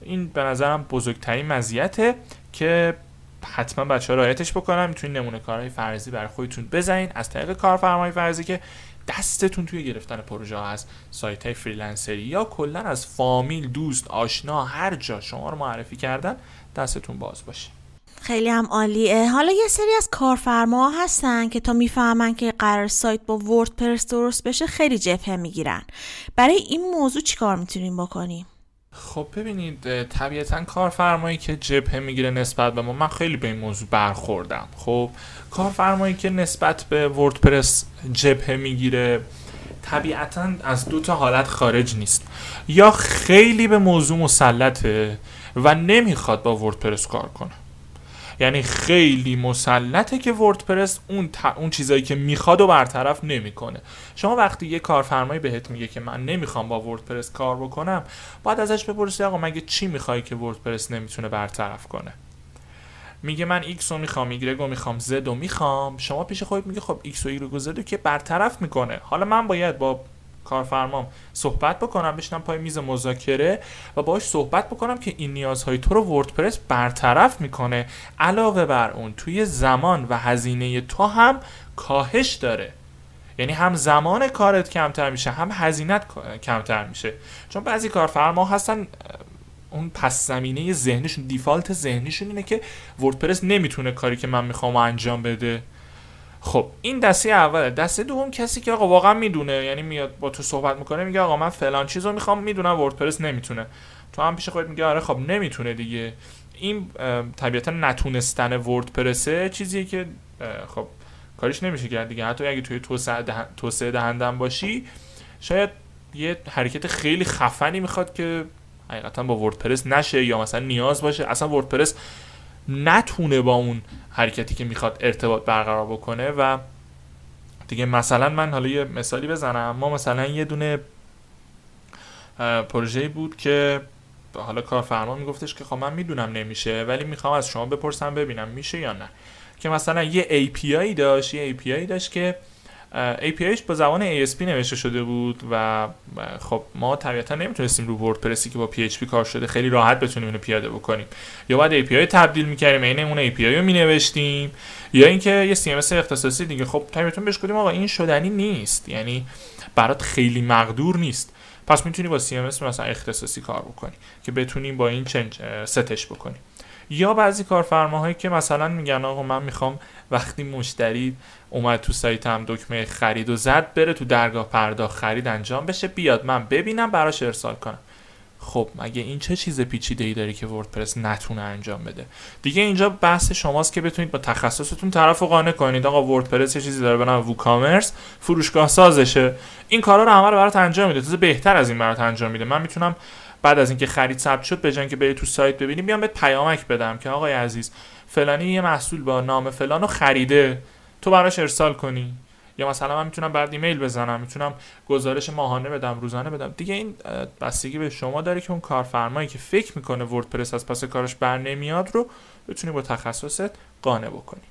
این به نظرم بزرگترین مزیته که حتما بچه ها رعایتش بکنن می‌تونین نمونه کارهای فرضی برای خودتون بزنین. از طریق کارفرمای فرضی که دستتون توی گرفتن پروژه ها از سایت های freelancer ی یا کلا از فامیل دوست آشنا هر جا شما رو معرفی کردن دستتون باز باشه. خیلی هم عالیه. حالا یه سری از کارفرما هستن که تا می‌فهمن که قرار سایت با وردپرس درست بشه خیلی جبهه می‌گیرن. برای این موضوع چیکار می‌تونیم بکنیم؟ خب ببینید طبیعتا کارفرمایی که جبهه می‌گیره نسبت به ما من خیلی به این موضوع برخوردم. خب کارفرمایی که نسبت به وردپرس جبهه می‌گیره طبیعتا از دو تا حالت خارج نیست. یا خیلی به موضوع مسلطه و نمی‌خواد با وردپرس کار کنه. یعنی خیلی مسلطه که وردپرس اون اون چیزایی که می‌خواد و برطرف نمی‌کنه. شما وقتی یه کارفرمایی بهت میگه که من نمی‌خوام با وردپرس کار بکنم باید ازش بپرسی آقا مگه چی می‌خوای که وردپرس نمی‌تونه برطرف کنه؟ میگه من X رو می‌خوام Y رو می‌خوام Z رو می‌خوام. شما پیش خودت میگه خب X و Y و Z رو که برطرف می‌کنه. حالا من باید با کارفرمام صحبت بکنم بشنم پای میز مذاکره و باش صحبت بکنم که این نیازهای تو رو وردپرس برطرف می‌کنه. علاوه بر اون توی زمان و هزینه تو هم کاهش داره. یعنی هم زمان کارت کمتر میشه هم هزینت کمتر میشه. چون بعضی کارفرما هستن اون پس زمینه ذهنشون دیفالت ذهنیشون اینه که وردپرس نمی‌تونه کاری که من می‌خوام انجام بده. خب این دسته اوله دسته دوم کسی که آقا واقعا می‌دونه یعنی میاد با تو صحبت می‌کنه میگه آقا من فلان چیزو می‌خوام می‌دونم وردپرس نمی‌تونه. تو هم پیش خودت میگه آره خب نمی‌تونه دیگه. این طبیعتا نتونستن وردپرسه چیزیه که خب کاریش نمیشه کرد دیگه. حتی اگه توی توسعه دهندم باشی شاید یه حرکت خیلی خفنی می‌خواد که حقیقتا با وردپرس نشه یا مثلا نیاز باشه. اصلا وردپرس نتونه با اون حرکتی که می‌خواد ارتباط برقرار بکنه و دیگه مثلا من حالا یه مثالی بزنم. ما مثلا یه دونه پروژه بود که حالا کارفرما میگفتش که خب من می‌دونم نمیشه ولی می‌خوام از شما بپرسم ببینم میشه یا نه. که مثلا یه API داشت یه API داشت که APIش با زبان ASP نوشته شده بود و خب ما طبیعتا نمی‌تونستیم رو وردپرسی که با PHP کار شده. خیلی راحت بتونیم اینو پیاده بکنیم. یا باید API تبدیل می‌کردیم این اون API رو مینوشتیم. یا اینکه یه CMS اختصاصی دیگه. خب طبیعتا بهش گفتیم آقا این شدنی نیست. یعنی برات خیلی مقدور نیست. پس می‌تونی با CMS مثلا اختصاصی کار بکنی که بتونیم با این چنج ستش بکنیم یا بعضی کارفرماهایی که مثلا میگن آقا من می‌خوام وقتی مشتری اومد تو سایتم دکمه خرید و زد بره تو درگاه پرداخت خرید انجام بشه بیاد من ببینم براش ارسال کنم. خب مگه این چه چیز پیچیده ای داری که وردپرس نتونه انجام بده؟ دیگه اینجا بحث شماست که بتونید با تخصصتون طرف رو قانع کنید. آقا وردپرس یه چیزی داره به نام ووکامرس فروشگاه سازشه. این کارا رو همه رو برات انجام میده. تازه بهتر از این برات انجام میده. من می‌تونم بعد از اینکه خرید ثبت شد به که بری تو سایت ببینی بیام بهت پیامک بدم که آقای عزیز فلانی یه محصول با نام فلان رو خریده. تو براش ارسال کنی. یا مثلا من می‌تونم بعد ایمیل بزنم می‌تونم گزارش ماهانه بدم روزانه بدم. دیگه این بستگی به شما داره که اون کارفرمایی که فکر می‌کنه وردپرس از پس کارش بر نمیاد رو بتونی با تخصصت قانع بکنی.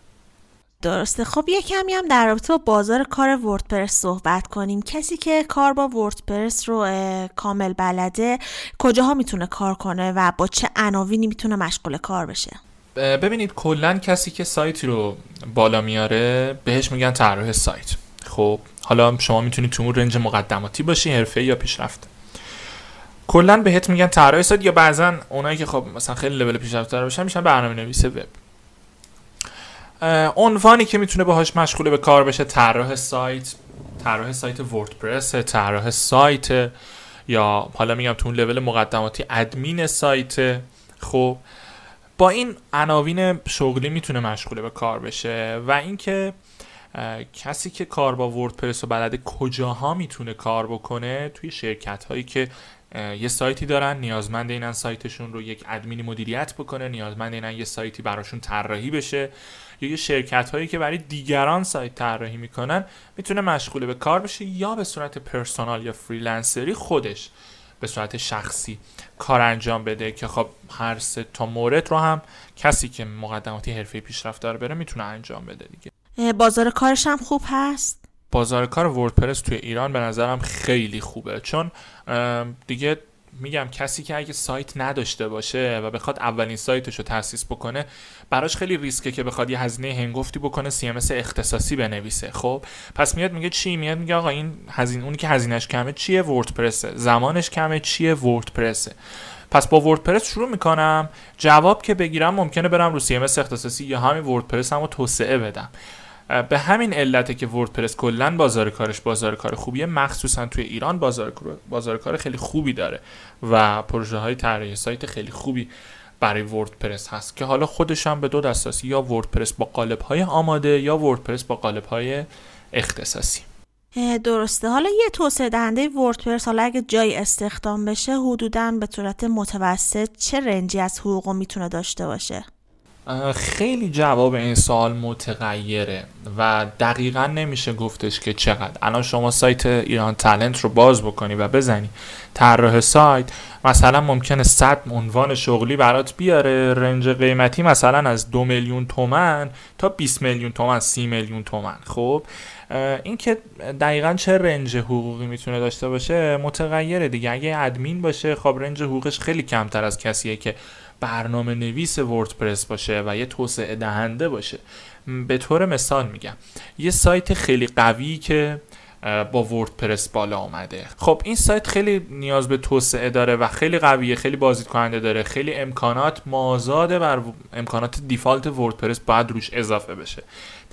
درسته. خب یه کمی هم در رابطه با بازار کار وردپرس صحبت کنیم. کسی که کار با وردپرس رو کامل بلده کجاها می‌تونه کار کنه و با چه عناوینی می‌تونه مشغول کار بشه؟ ببینید کلا کسی که سایتی رو بالا میاره بهش میگن طراح سایت. خب حالا شما می‌تونید تو اون رنج مقدماتی باشی حرفه یا پیشرفته کلا بهت میگن طراح سایت یا بعضا اونایی که خب مثلا خیلی لول پیشرفته باشن میشن برنامه نویس وب. عنوانی که می‌تونه باهاش مشغول به کار بشه طراح سایت طراح سایت وردپرس طراح سایت یا حالا میگم تو اون لول مقدماتی ادمین سایت. خب با این عناوین شغلی می‌تونه مشغول به کار بشه و اینکه کسی که کار با وردپرس و بلده کجاها می‌تونه کار بکنه توی شرکت هایی که یه سایتی دارن نیازمند اینن سایتشون رو یک ادمینی مدیریت بکنه نیازمند اینن یه سایتی براشون طراحی بشه. یا یه شرکت هایی که برای دیگران سایت طراحی می‌کنن می‌تونه مشغول به کار بشه یا به صورت personal یا freelancer ی خودش به صورت شخصی کار انجام بده که خب هر سه تا مورد رو هم کسی که مقدماتی حرفه پیشرفت داره بره می‌تونه انجام بده دیگه. بازار کارش هم خوب هست؟ بازار کار وردپرس توی ایران به نظرم خیلی خوبه چون دیگه میگم کسی که اگه سایت نداشته باشه و بخواد اولین سایتش رو تاسیس بکنه براش خیلی ریسکه که بخواد یه هزینه هنگفتی بکنه CMS اختصاصی بنویسه. خب پس میاد میگه چی؟ میاد میگه آقا این هزینه اونی که هزینهش کمه چیه؟ وردپرسه زمانش کمه چیه؟ وردپرسه پس با وردپرس شروع می‌کنم. جواب که بگیرم ممکنه برم رو CMS اختصاصی یا همین وردپرس هم توسعه بدم. به همین علته که وردپرس کلا بازار کارش بازار کار خوبیه. مخصوصا توی ایران بازار بازار کار خیلی خوبی داره و پروژه های طراحی سایت خیلی خوبی برای وردپرس هست که حالا خودش هم به دو دست یا وردپرس با قالب های آماده یا وردپرس با قالب های اختصاصی درسته. حالا یه توسعه دهنده وردپرس حالا اگه جای استخدام بشه حدودا به صورت متوسط چه رنجی از حقوق می‌تونه داشته باشه؟ خیلی جواب این سوال متغیره و دقیقا نمیشه گفتش که چقدر. الان شما سایت ایران تلنت رو باز بکنی و بزنی. طراح سایت مثلا ممکنه 100 عنوان شغلی برات بیاره رنج قیمتی مثلا از دو میلیون تومن تا 20 میلیون تومن 30 میلیون تومن. خب این که دقیقا چه رنج حقوقی می‌تونه داشته باشه متغیره دیگه. اگه ادمین باشه خب رنج حقوقش خیلی کمتر از کسیه که برنامه نویس وردپرس باشه و یه توسعه دهنده باشه به طور مثال میگم یه سایت خیلی قوی که با وردپرس بالا آمده خب این سایت خیلی نیاز به توسعه داره و خیلی قویه خیلی بازدید کننده داره خیلی امکانات مازاده بر امکانات default وردپرس باید روش اضافه بشه.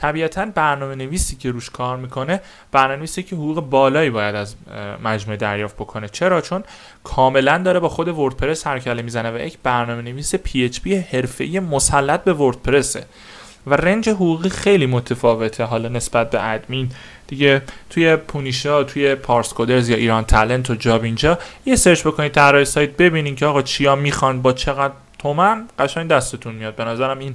طبیعتا برنامه نویسی که روش کار می‌کنه برنامه نویسی که حقوق بالایی باید از مجموعه دریافت بکنه. چرا؟ چون کاملا داره با خود وردپرس سر و کله می‌زنه و یک برنامه نویس PHP حرفه‌ای مسلط به وردپرسه و range حقوقی خیلی متفاوته حالا نسبت به ادمین. دیگه توی پونیشا توی پارس کودرز یا ایران تالنت و جابینجا یه سرچ بکنید طراح سایت ببینین که آقا چیا می‌خوان با چقدر تومن؟ قشنگ دستتون میاد. به نظرم این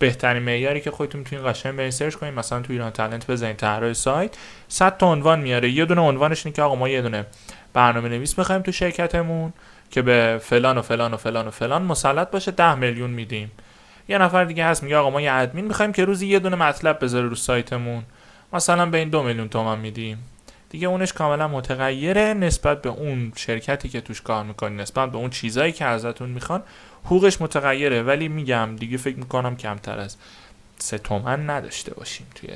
بهترین معیاری که خودتون می‌تونین قشنگ برین سرچ کنین. مثلا تو ایران تالنت بزنین طراح سایت. 100 تا عنوان میاره. یه دونه عنوانش اینه که آقا ما یه دونه برنامه نویس می‌خوایم تو شرکتمون که به فلان و فلان و فلان و فلان مسلط باشه. ده میلیون میدیم. یه نفر دیگه هست میگه آقا ما یه ادمین می‌خوایم که روزی یه دونه مطلب بذاره رو سایتمون. مثلا به این دو میلیون تومن میدیم. دیگه اونش کاملا متغیره نسبت به اون شرکتی که توش کار می‌کنی نسبت به اون چیزایی که ازتون می‌خوان حقوقش متغیره. ولی میگم دیگه فکر می‌کنم کمتر از سه تومن نداشته باشیم توی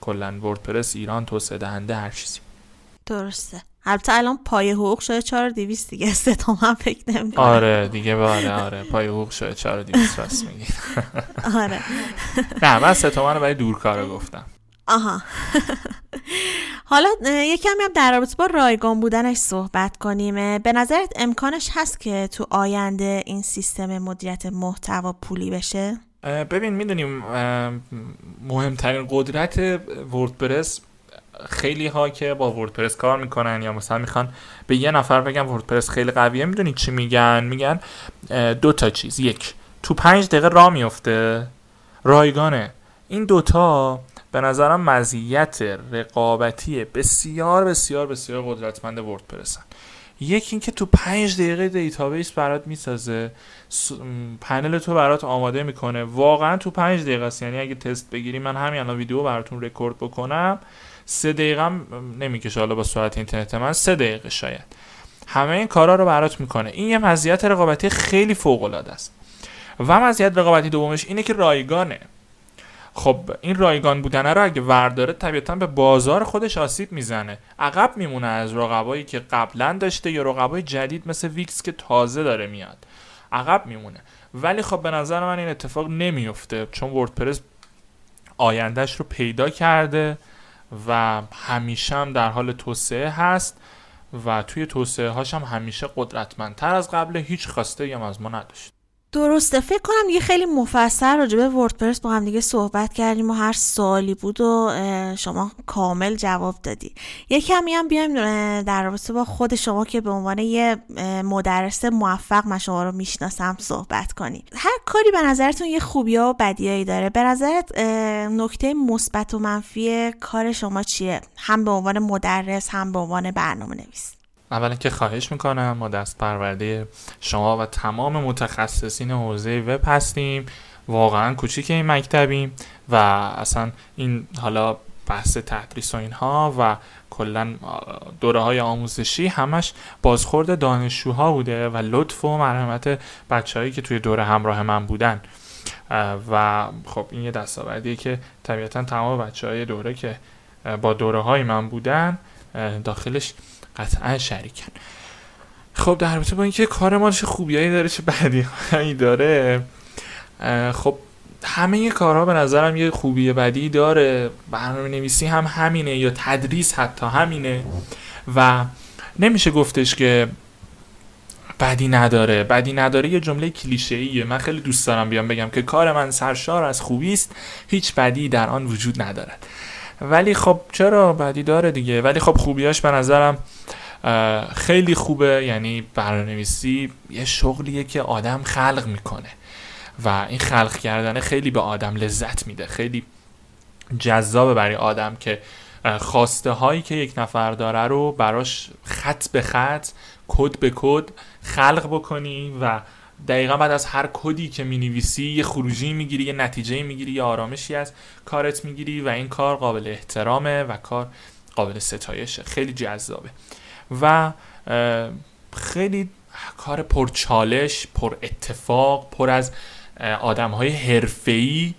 کلا وردپرس ایران توسعه دهنده هر چیزی. درسته. البته الان پای حقوق شده 4200 دیگه. سه تومن فکر نمی‌کنم. آره دیگه بله آره. پای حقوق شده 4200 راست میگی. آره. نه من سه تومن رو برای دورکارا گفتم. آها. حالا یه کمی هم در رابطه با رایگان بودنش صحبت کنیم. به نظرت امکانش هست که تو آینده این سیستم مدیریت محتوا پولی بشه؟ ببین می‌دونیم مهمترین قدرت وردپرس خیلی ها که با وردپرس کار می‌کنن یا مثلا می‌خوان به یه نفر بگن وردپرس خیلی قویه می‌دونید چی میگن؟ میگن دو تا چیز. یک تو پنج دقیقه راه میفته رایگانه. این دوتا به نظرم مزیت رقابتی بسیار بسیار بسیار قدرتمند وردپرسن یکی اینکه تو پنج دقیقه database برات می‌سازه پنل تو برات آماده می‌کنه. واقعا تو پنج دقیقه است. یعنی اگه تست بگیری من همین الان ویدیو براتون رکورد بکنم سه دقیقه نمی‌کشه. حالا با سرعت اینترنت من سه دقیقه شاید. همه این کارا رو برات می‌کنه. این یه مزیت رقابتی خیلی فوق العاده است. و مزیت رقابتی دومش اینه که رایگانه. خب این رایگان بودن رو اگه ورداره طبیعتا به بازار خودش آسیب می‌زنه. عقب میمونه از رقبایی که قبلا داشته یا رقبای جدید مثل ویکس که تازه داره میاد. عقب میمونه. ولی خب به نظر من این اتفاق نمیفته چون وردپرس آیندهش رو پیدا کرده و همیشه هم در حال توسعه هست و توی توسعه هاش هم همیشه قدرتمندتر از قبل هیچ خواسته هم از ما نداشت. درسته. فکر کنم دیگه خیلی مفصل راجع به وردپرس با هم دیگه صحبت کردیم و هر سوالی بود و شما کامل جواب دادی. یه کمی هم بیایم در رابطه با خود شما که به عنوان یه مدرس موفق من شما رو می‌شناسم صحبت کنی. هر کاری به نظرتون یه خوبی ها و بدیایی داره. به نظرت نکته مثبت و منفی کار شما چیه؟ هم به عنوان مدرس هم به عنوان برنامه نویس اولا که خواهش می‌کنم ما دست پرورده شما و تمام متخصصین حوزه وب هستیم. واقعا کوچیک این مکتبیم و اصلا این حالا بحث تدریس و اینها و کلا دوره های آموزشی همش بازخورد دانشجوها بوده و لطف و مرحمت بچههایی که توی دوره همراه من بودن. و خب این یه دستاوردیه که طبیعتا تمام بچه های دوره که با دوره های من بودن داخلش قطعا شریکن. خب در رابطه با اینکه کار ما چه خوبیایی داره چه بدیهایی داره خب همه کارها به نظرم یه خوبی بدی داره. برنامه نویسی هم همینه یا تدریس حتی همینه. و نمیشه گفتش که بدی نداره. بدی نداره یه جمله کلیشه ایه من خیلی دوست دارم بیام بگم که کار من سرشار از خوبی است هیچ بدی در آن وجود ندارد. ولی خب چرا بدی داره دیگه؟ ولی خب خوبیاش به نظرم خیلی خوبه. یعنی برنامه‌نویسی یه شغلیه که آدم خلق می‌کنه و این خلق کردن خیلی به آدم لذت میده. خیلی جذابه برای آدم که خواسته هایی که یک نفر داره رو براش خط به خط کد به کد خلق بکنی و دقیقا بعد از هر کدی که می نویسی یه خروجی می‌گیری یه نتیجه می‌گیری یه آرامشی از کارت می‌گیری و این کار قابل احترامه و کار قابل ستایشه. خیلی جذابه. و خیلی کار پرچالش پر اتفاق پر از آدم های حرفه‌ای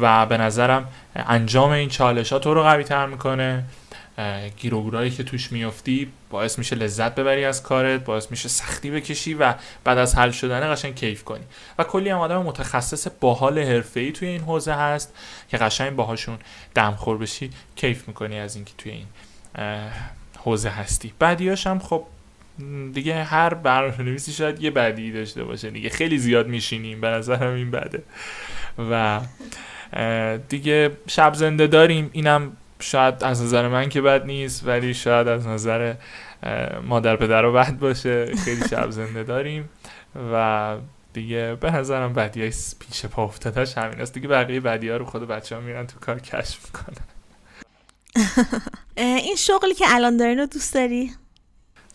و به نظرم انجام این چالش ها تو رو قوی تر می‌کنه. گیروگرایی که توش میافتی باعث میشه لذت ببری از کارت باعث میشه سختی بکشی و بعد از حل شدن قشنگ کیف کنی. و کلی هم آدم متخصص باحال حرفه‌ای توی این حوزه هست که قشنگ باهاشون دمخور بشی کیف می‌کنی از اینکه توی این حوزه هستی. بعدیاش هم خب دیگه هر برنامه‌نویسی شاید یه بدی داشته باشه. دیگه خیلی زیاد میشینیم به نظرم این بده. و دیگه شب زنده داریم. اینم شاید از نظر من که بد نیست ولی شاید از نظر مادر پدر رو بد باشه. خیلی شب زنده داریم و دیگه به نظرم بدی های پیش پا افتادش همین است. دیگه بقیه بدی ها رو خود بچه ها میرن تو کار کشف می‌کنن. این شغلی که الان دارین رو دوست داری؟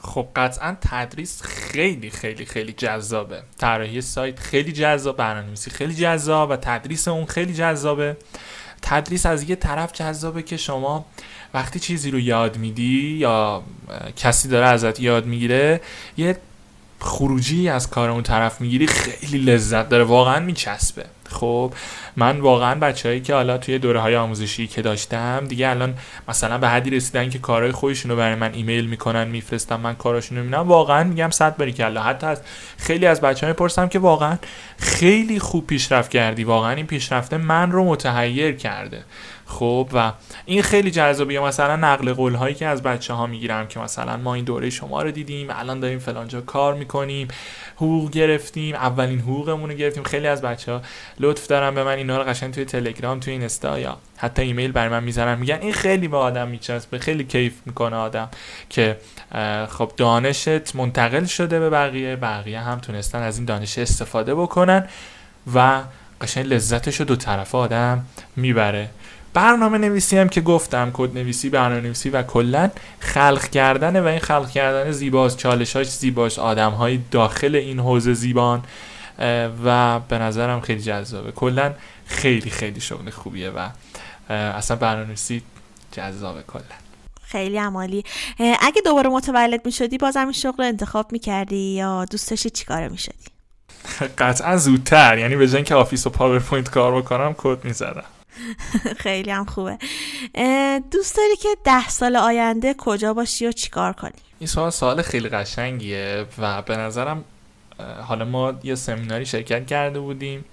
خب قطعا تدریس خیلی خیلی خیلی جذابه. طراحی سایت خیلی جذاب برنامه‌نویسی خیلی جذاب و تدریس اون خیلی جذابه. تدریس از یه طرف جذابه که شما وقتی چیزی رو یاد میدی یا کسی داره ازت یاد می‌گیره یه خروجی از کار اون طرف می‌گیری خیلی لذت داره واقعا میچسبه. خب من واقعا بچههایی که حالا توی دوره های آموزشی که داشتم دیگه الان مثلا به حدی رسیدن که کارهای خودشون رو برای من ایمیل می‌کنن میفرستم من کاراشون رو می‌بینم واقعا میگم صد باری که حتی از خیلی از بچه ها می‌پرسم که واقعا خیلی خوب پیشرفت کردی واقعا این پیشرفته من رو متحیر کرده. خب و این خیلی جذابه مثلا نقل قول هایی که از بچه ها می‌گیرم که مثلا ما این دوره شما رو دیدیم الان داریم فلانجا کار می‌کنیم حقوق گرفتیم اولین حقوقمون رو گرفتیم. خیلی از بچه ها لطف دارن به من اینا رو قشنگ توی تلگرام توی اینستا یا حتی ایمیل برای من می‌زنن میگن این خیلی به آدم میچسبه خیلی کیف می‌کنه آدم که خب دانشت منتقل شده به بقیه بقیه هم تونستن از این دانش استفاده بکنن و قشنگ لذتش رو دو طرف آدم می‌بره. برنامه نویسی هم که گفتم کد نویسی برنامه نویسی و کلا خلق کردن و این خلق کردن زیباست چالشاش زیباست آدم های داخل این حوزه زیبان و به نظرم خیلی جذابه. کلا خیلی خیلی شغل خوبیه و اصلا برنامه نویسی جذابه کلا. خیلی عالی. اگه دوباره متولد می شدی بازم این شغل انتخاب می کردی یا دوست داشتی چیکاره می شدی قطعا زودتر. یعنی به که آفیس و پاورپوینت کار بکنم کد می زدم خیلی هم خوبه. دوست داری که ده سال آینده کجا باشی و چیکار کنی؟ این سوال سوال خیلی قشنگیه و به نظرم حالا ما یه سمیناری شرکت کرده بودیم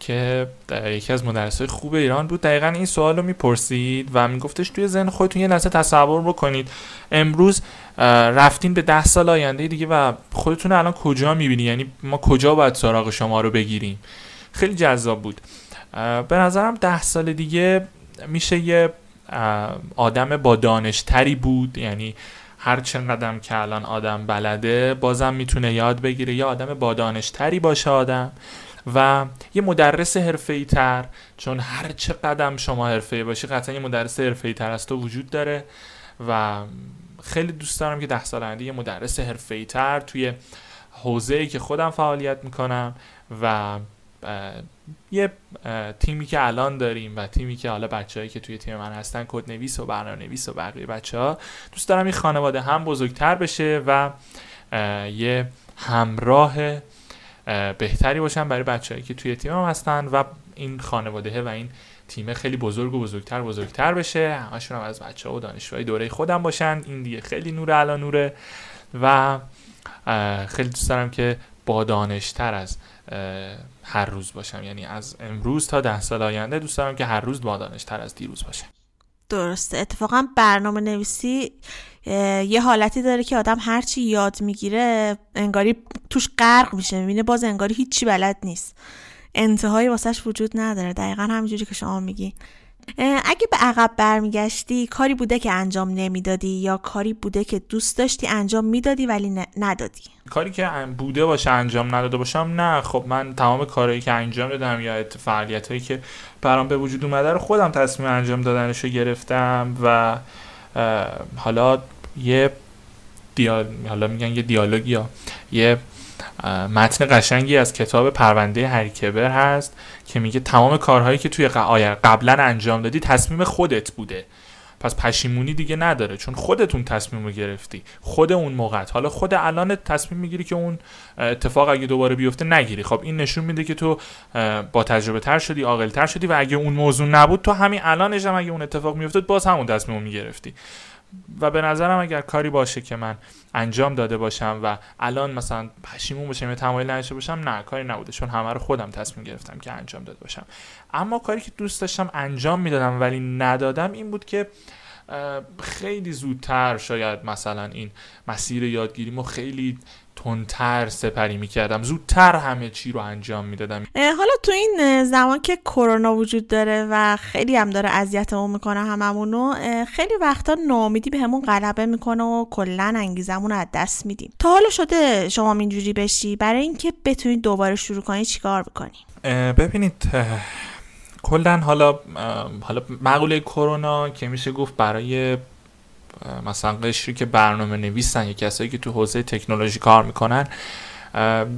که یکی از مدرسای خوب ایران بود. دقیقا این سوال رو می‌پرسید و میگفتش توی ذهن خودتون یه لحظه تصور بکنید. امروز رفتین به ده سال آینده دیگه و خودتون الان کجا می‌بینی؟ یعنی ما کجا باید سراغ شما رو بگیریم؟ خیلی جذاب بود. به نظرم ده سال دیگه میشه یه آدم با دانشتری بود. یعنی هر چقدر که الان آدم بلده بازم می‌تونه یاد بگیره یه آدم با دانشتری باشه آدم و یه مدرس حرفه‌ای تر چون هر چه قدم شما حرفه‌ای باشی قطعا یه مدرس حرفه‌ای تر از تو وجود داره و خیلی دوست دارم که ده سال آینده یه مدرس حرفه‌ای تر توی حوزه‌ای که خودم فعالیت می‌کنم و یه تیمی که الان داریم و تیمی که حالا بچههایی که توی تیم من هستن کد نویس و برنامه نویس و بقیه بچه ها دوست دارم این خانواده هم بزرگتر بشه و یه همراه بهتری باشن برای بچههایی که توی تیم هم هستن و این خانواده و این تیم خیلی بزرگ و بزرگتر بزرگتر بشه. همشون هم از بچه ها و دانشجوهای دوره خودم باشن. این دیگه خیلی نور الان نوره و خیلی دوست دارم که با دانشتر از هر روز باشم. یعنی از امروز تا ده سال آینده دوست دارم که هر روز با تر از دیروز باشم درسته. اتفاقا برنامه نویسی یه حالتی داره که آدم هرچی یاد می‌گیره انگاری توش غرق میشه. می‌بینه باز انگاری هیچی بلد نیست. انتهایی واسهش وجود نداره. دقیقا همینجوری که شما میگی. اگه به عقب برمیگشتی کاری بوده که انجام نمی‌دادی یا کاری بوده که دوست داشتی انجام می‌دادی ولی ندادی؟ کاری که بوده باشه انجام نداده باشم نه. خب من تمام کارهایی که انجام دادم یا فعالیت هایی که برام به وجود اومده رو خودم تصمیم انجام دادنش رو گرفتم و حالا یه دیال... حالا میگن یه دیالوگ یا یه متن قشنگی از کتاب پرونده هریکبر هست که میگه تمام کارهایی که توی قبلا انجام دادی تصمیم خودت بوده. پس پشیمونی دیگه نداره چون خودتون تصمیم رو گرفتی. خود اون موقع حالا خود الان تصمیم می‌گیری که اون اتفاق اگه دوباره بیفته نگیری. خب این نشون میده که تو با تجربه تر شدی عاقل تر شدی و اگه اون موضوع نبود تو همین الانش هم اگه اون اتفاق میافتاد باز همون تصمیم می‌گرفتی. و به نظرم اگر کاری باشه که من انجام داده باشم و الان مثلا پشیمون باشم یا تمایل نداشته باشم نه کاری نبوده چون همه رو خودم تصمیم گرفتم که انجام داده باشم. اما کاری که دوست داشتم انجام می‌دادم ولی ندادم این بود که خیلی زودتر شاید مثلا این مسیر یادگیریمو خیلی تندتر سپری می‌کردم. زودتر همه چی رو انجام می‌دادم. حالا تو این زمان که کرونا وجود داره و خیلی هم داره اذیتمون می‌کنه هممونو خیلی وقتا ناامیدی به همون غلبه می‌کنه و کلا انگیزمون رو از دست میدیم. تا حالا شده شما اینجوری بشی؟ برای اینکه بتونید دوباره شروع کنی چیکار بکنی ببینید کلا حالا حالا مقوله کرونا که میشه گفت برای مثلا قشری که برنامه نویسن یا کسایی که تو حوزه تکنولوژی کار می‌کنن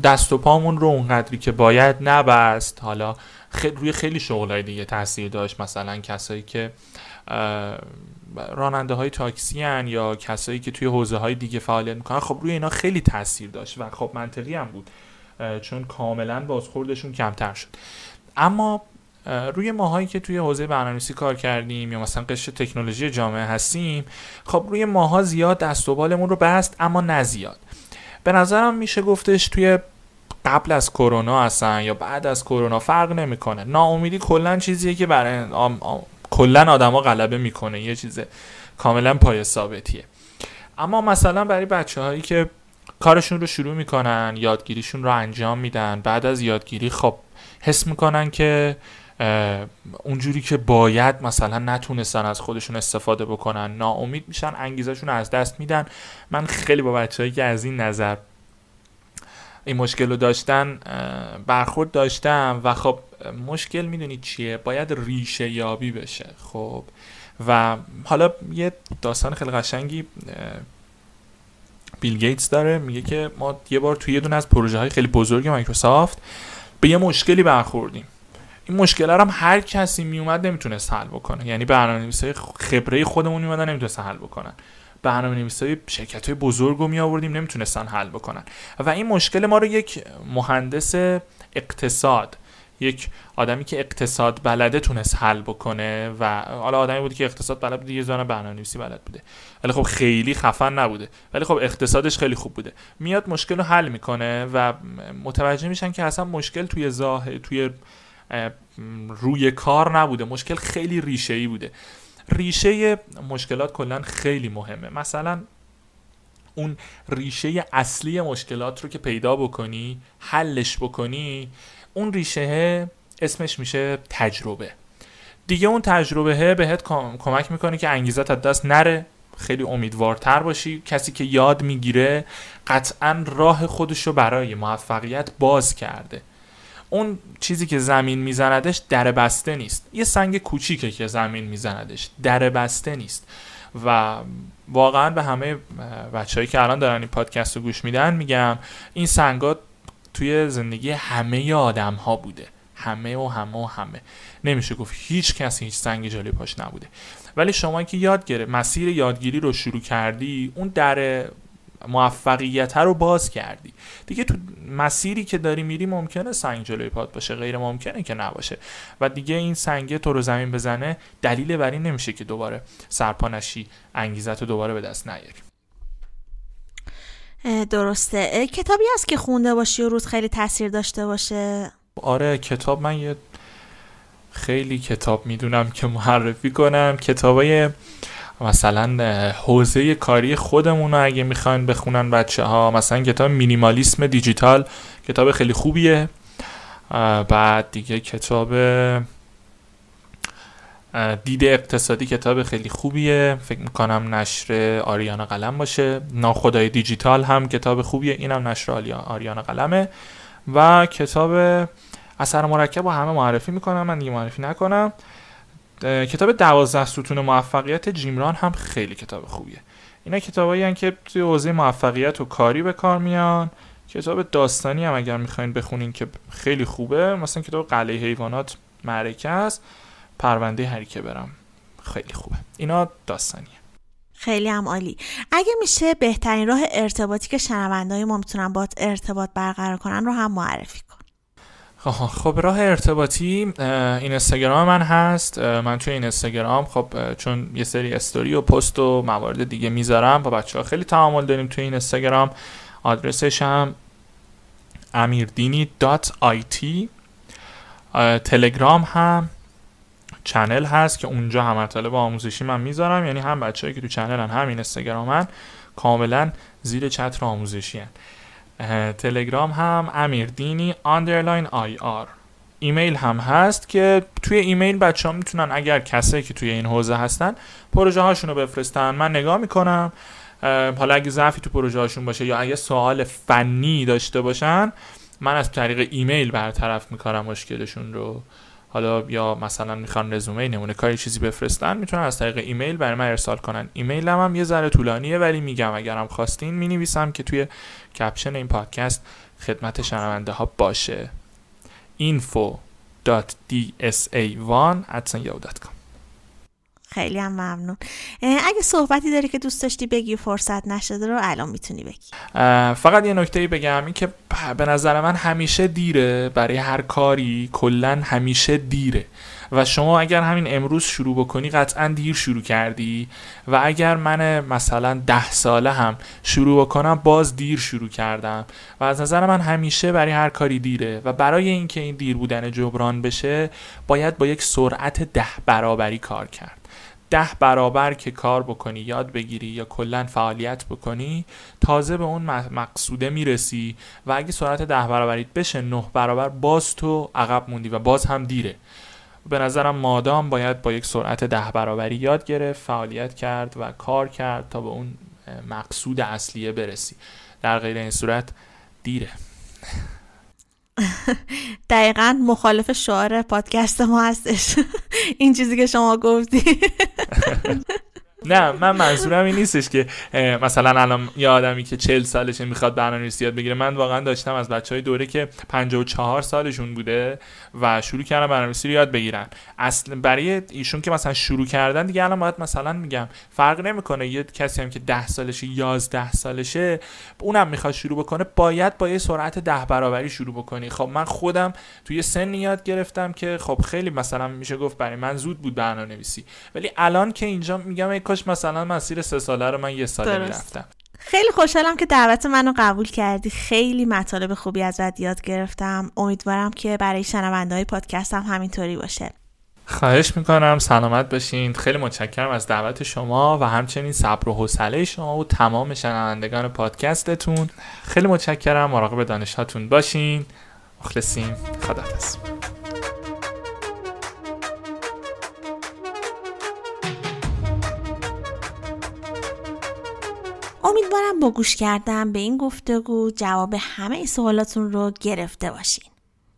دست و پامون رو اونقدری که باید نبست. حالا خیلی روی خیلی شغلای دیگه تاثیر داشت. مثلا کسایی که راننده های تاکسی هن یا کسایی که توی حوزه های دیگه فعالیت می‌کنن. خب روی اینا خیلی تاثیر داشت و خب منطقی هم بود چون کاملا بازخوردشون کمتر شد. اما روی ماهایی که توی حوزه برنامه‌نویسی کار کردیم یا مثلا قشر تکنولوژی جامعه هستیم خب روی ماها زیاد دست و بالمون رو بست اما نزیاد به نظرم میشه گفتش توی قبل از کرونا هستن یا بعد از کرونا فرق نمی‌کنه. ناامیدی کلا چیزیه که برای کلا آدما غلبه می‌کنه. یه چیز کاملا پای ثابتیه اما مثلا برای بچه هایی که کارشون رو شروع می‌کنن یادگیریشون رو انجام میدن بعد از یادگیری خب حس می‌کنن که اونجوری که باید مثلا نتونستن از خودشون استفاده بکنن ناامید میشن انگیزشون از دست میدن. من خیلی با بچههایی که از این نظر این مشکل رو داشتن برخورد داشتم و خب مشکل می‌دونید چیه؟ باید ریشه یابی بشه خب. و حالا یه داستان خیلی قشنگی بیل گیتس داره. میگه که ما یه بار توی یه دونه از پروژه های خیلی بزرگ مایکروسافت به یه مشکلی برخوردیم. این مشکل هم هر کسی میومد نمی‌تونست حل بکنه. یعنی برنامه‌نویسای خبره خودمون میومدن نمی‌تونست حل بکنن. برنامه نویسای شرکت های بزرگ رو می آوردیم نمی‌تونستن حل بکنن. و این مشکل ما رو یک مهندس اقتصاد یک آدمی که اقتصاد بلده تونست حل بکنه و حالا آدمی بودی که اقتصاد بلد بوده یه زن برنامه‌نویسی بلد بوده. ولی خب خیلی خفن نبوده. ولی خب اقتصادش خیلی خوب بوده. میاد مشکل رو حل می‌کنه و متوجه میشن که اصلا مشکل توی زاه توی روی کار نبوده. مشکل خیلی ریشه ای بوده. ریشه مشکلات کلا خیلی مهمه. مثلا اون ریشه اصلی مشکلات رو که پیدا بکنی حلش بکنی اون ریشه اسمش میشه تجربه. دیگه اون تجربه بهت کمک می‌کنه که انگیزت از دست نره. خیلی امیدوارتر باشی. کسی که یاد می‌گیره قطعا راه خودش رو برای موفقیت باز کرده. اون چیزی که زمین میزندش در بسته نیست. یه سنگ کوچیکه که زمین میزندش در بسته نیست. و واقعا به همه بچههایی که الان دارن این پادکست رو گوش میدن میگم این سنگات توی زندگی همه آدم ها بوده. همه و همه و همه. نمیشه گفت هیچ کسی هیچ سنگ جالی پاش نبوده. ولی شما که یاد گرفت مسیر یادگیری رو شروع کردی اون در موفقیت رو باز کردی. دیگه تو مسیری که داری میری ممکنه سنگ جلوی پات باشه غیر ممکنه که نباشه. و دیگه این سنگه تو رو زمین بزنه دلیل بر این نمیشه که دوباره سرپانشی انگیزت رو دوباره به دست نیاری. درسته. کتابی هست که خونده باشی و روز خیلی تاثیر داشته باشه؟ آره کتاب من یه خیلی کتاب می‌دونم که معرفی کنم. کتابای مثلا حوزه کاری خودمون رو اگه می‌خواین بخونن بچه ها مثلا کتاب مینیمالیسم دیجیتال کتاب خیلی خوبیه. بعد دیگه کتاب دید اقتصادی کتاب خیلی خوبیه. فکر می‌کنم نشر آریانا قلم باشه. ناخدای دیجیتال هم کتاب خوبیه. اینم نشر آریانا قلمه. و کتاب اثر مرکب رو همه معرفی می‌کنم من دیگه معرفی نکنم. کتاب دوازده ستون موفقیت جیمران هم خیلی کتاب خوبیه. اینا کتابایی که توی حوزه موفقیت و کاری به کار میان. کتاب داستانی هم اگر می‌خواین بخونین که خیلی خوبه مثلا کتاب قلعه حیوانات معرکه است پرونده هری که برم خیلی خوبه. اینا داستانیه. خیلی هم عالی. اگه میشه بهترین راه ارتباطی که شنوندهای ما می‌تونن با ارتباط برقرار کنن رو هم معرفی کن. خب راه ارتباطی این اینستاگرام من هست. من توی این اینستاگرام خب چون یه سری استوری و پست و موارد دیگه می‌ذارم با بچه ها خیلی تعامل داریم توی این اینستاگرام آدرسش هم تی. تلگرام هم چنل هست که اونجا هم مطالب آموزشی من می‌ذارم. یعنی هم بچه‌ای که تو چنل هم هم اینستاگرام کاملا زیر چتر آموزشی هن. تلگرام هم امیردینی underline IR ایمیل هم هست که توی ایمیل بچه ها می‌تونن اگر کسایی که توی این حوزه هستن پروژه هاشون رو بفرستن. من نگاه می‌کنم. حالا اگه ضعفی تو پروژه هاشون باشه یا اگه سوال فنی داشته باشن من از طریق ایمیل برطرف می‌کنم مشکلشون رو. حالا یا مثلا می‌خوان رزومه نمونه کاری چیزی بفرستن می‌تونن از طریق ایمیل برای من ارسال کنن. ایمیل هم یه ذره طولانیه ولی میگم اگرم خواستین می‌نویسم که توی کپشن این پادکست خدمت شنونده ها باشه info.dsa1 خیلی هم ممنون. اگه صحبتی داری که دوست داشتی بگی فرصت نشده رو الان می‌تونی بگی. فقط یه نکته بگم این که به نظر من همیشه دیره برای هر کاری کلا همیشه دیره. و شما اگر همین امروز شروع بکنی قطعا دیر شروع کردی. و اگر من مثلا ده ساله هم شروع بکنم باز دیر شروع کردم. و از نظر من همیشه برای هر کاری دیره. و برای اینکه این دیر بودن جبران بشه باید با یک سرعت ده برابری کار کرد. ده برابر که کار بکنی یاد بگیری یا کلا فعالیت بکنی تازه به اون مقصوده می‌رسی و اگه سرعت ده برابریت بشه نه برابر باز تو عقب موندی و باز هم دیره. به نظرم مادام باید با یک سرعت ده برابری یاد گرفت فعالیت کرد و کار کرد تا به اون مقصود اصلیه برسی. در غیر این صورت دیره. دقیقا مخالف شعار پادکست ما هستش. این چیزی که شما گفتی. نه من منظورم این نیستش که مثلا الان یه آدمی که 40 سالشه می‌خواد برنامه‌نویسی یاد بگیره. من واقعا داشتم از بچه های دوره که 54 سالشون بوده و شروع کردن برنامه‌نویسی رو یاد بگیرن. اصلا برای ایشون که مثلا شروع کردن دیگه الان باید مثلا میگم فرق نمی‌کنه یه کسی هم که 10 سالشه 11 سالشه اونم می‌خواد شروع بکنه باید با یه سرعت 10 برابری شروع بکنی. خب من خودم توی سن یاد گرفتم که خب خیلی مثلا میشه گفت برای من زود بود برنامه‌نویسی ولی الان که اینجا میگم کاش مثلا مسیر سه ساله رو من یه ساله می‌رفتم. خیلی خوشحالم که دعوت منو قبول کردی. خیلی مطالب خوبی ازت یاد گرفتم. امیدوارم که برای شنونده های پادکست هم همینطوری باشه. خواهش می‌کنم. سلامت باشین. خیلی متشکرم از دعوت شما و همچنین صبر و حوصله شما و تمام شنوندگان پادکستتون. خیلی متشکرم. مراقب دانشاتون باشین. مخلصیم. خداحافظ. امیدوارم با گوش کردن به این گفتگو جواب همه سوالاتون رو گرفته باشین.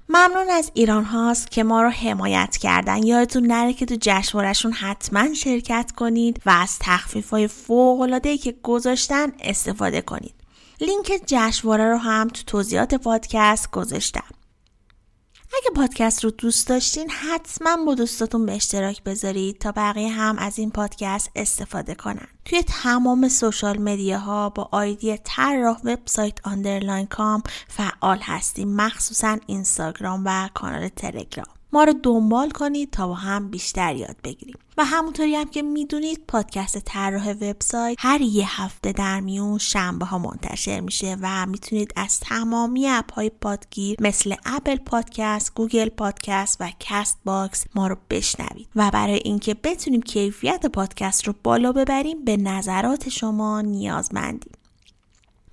ممنون از ایران هاست که ما رو حمایت کردن یادتون نره که تو جشنوارهشون حتما شرکت کنید و از تخفیف های فوق که گذاشتن استفاده کنید. لینک جشنواره رو هم تو توضیحات پادکست گذاشتم. اگه پادکست رو دوست داشتین حتما با دوستاتون به اشتراک بذارید تا بقیه هم از این پادکست استفاده کنن. توی تمام social media ها با ID طراح وبسایت underline com فعال هستیم مخصوصا اینستاگرام و کانال تلگرام. ما رو دنبال کنید تا با هم بیشتر یاد بگیریم. و همونطوری هم که می‌دونید پادکست طراح وبسایت هر یه هفته در میون شنبه ها منتشر میشه و می‌تونید از تمامی app های پادگیر مثل اپل پادکست، گوگل پادکست و کست باکس ما رو بشنوید. و برای اینکه بتونیم کیفیت پادکست رو بالا ببریم به نظرات شما نیازمندیم.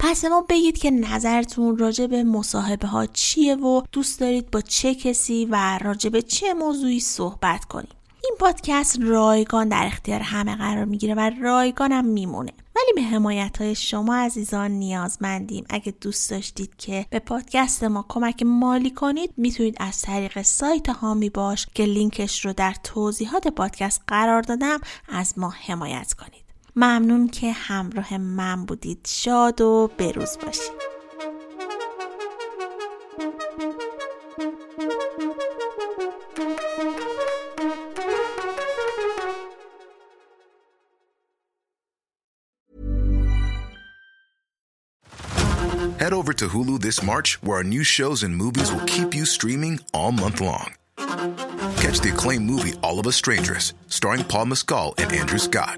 پس ما بگید که نظرتون راجع به مصاحبه ها چیه و دوست دارید با چه کسی و راجع به چه موضوعی صحبت کنیم. این پادکست رایگان در اختیار همه قرار می‌گیره و رایگانم میمونه. ولی به حمایت های شما عزیزان نیازمندیم. اگه دوست داشتید که به پادکست ما کمک مالی کنید می‌تونید از طریق سایت هامی باش که لینکش رو در توضیحات پادکست قرار دادم از ما حمایت کنید. ممنون که همراه من بودید شاد و بروز باشید Head over to Hulu this March, where our new shows and movies will keep you streaming all month long. Catch the acclaimed movie All of Us Strangers, starring Paul Mescal and Andrew Scott.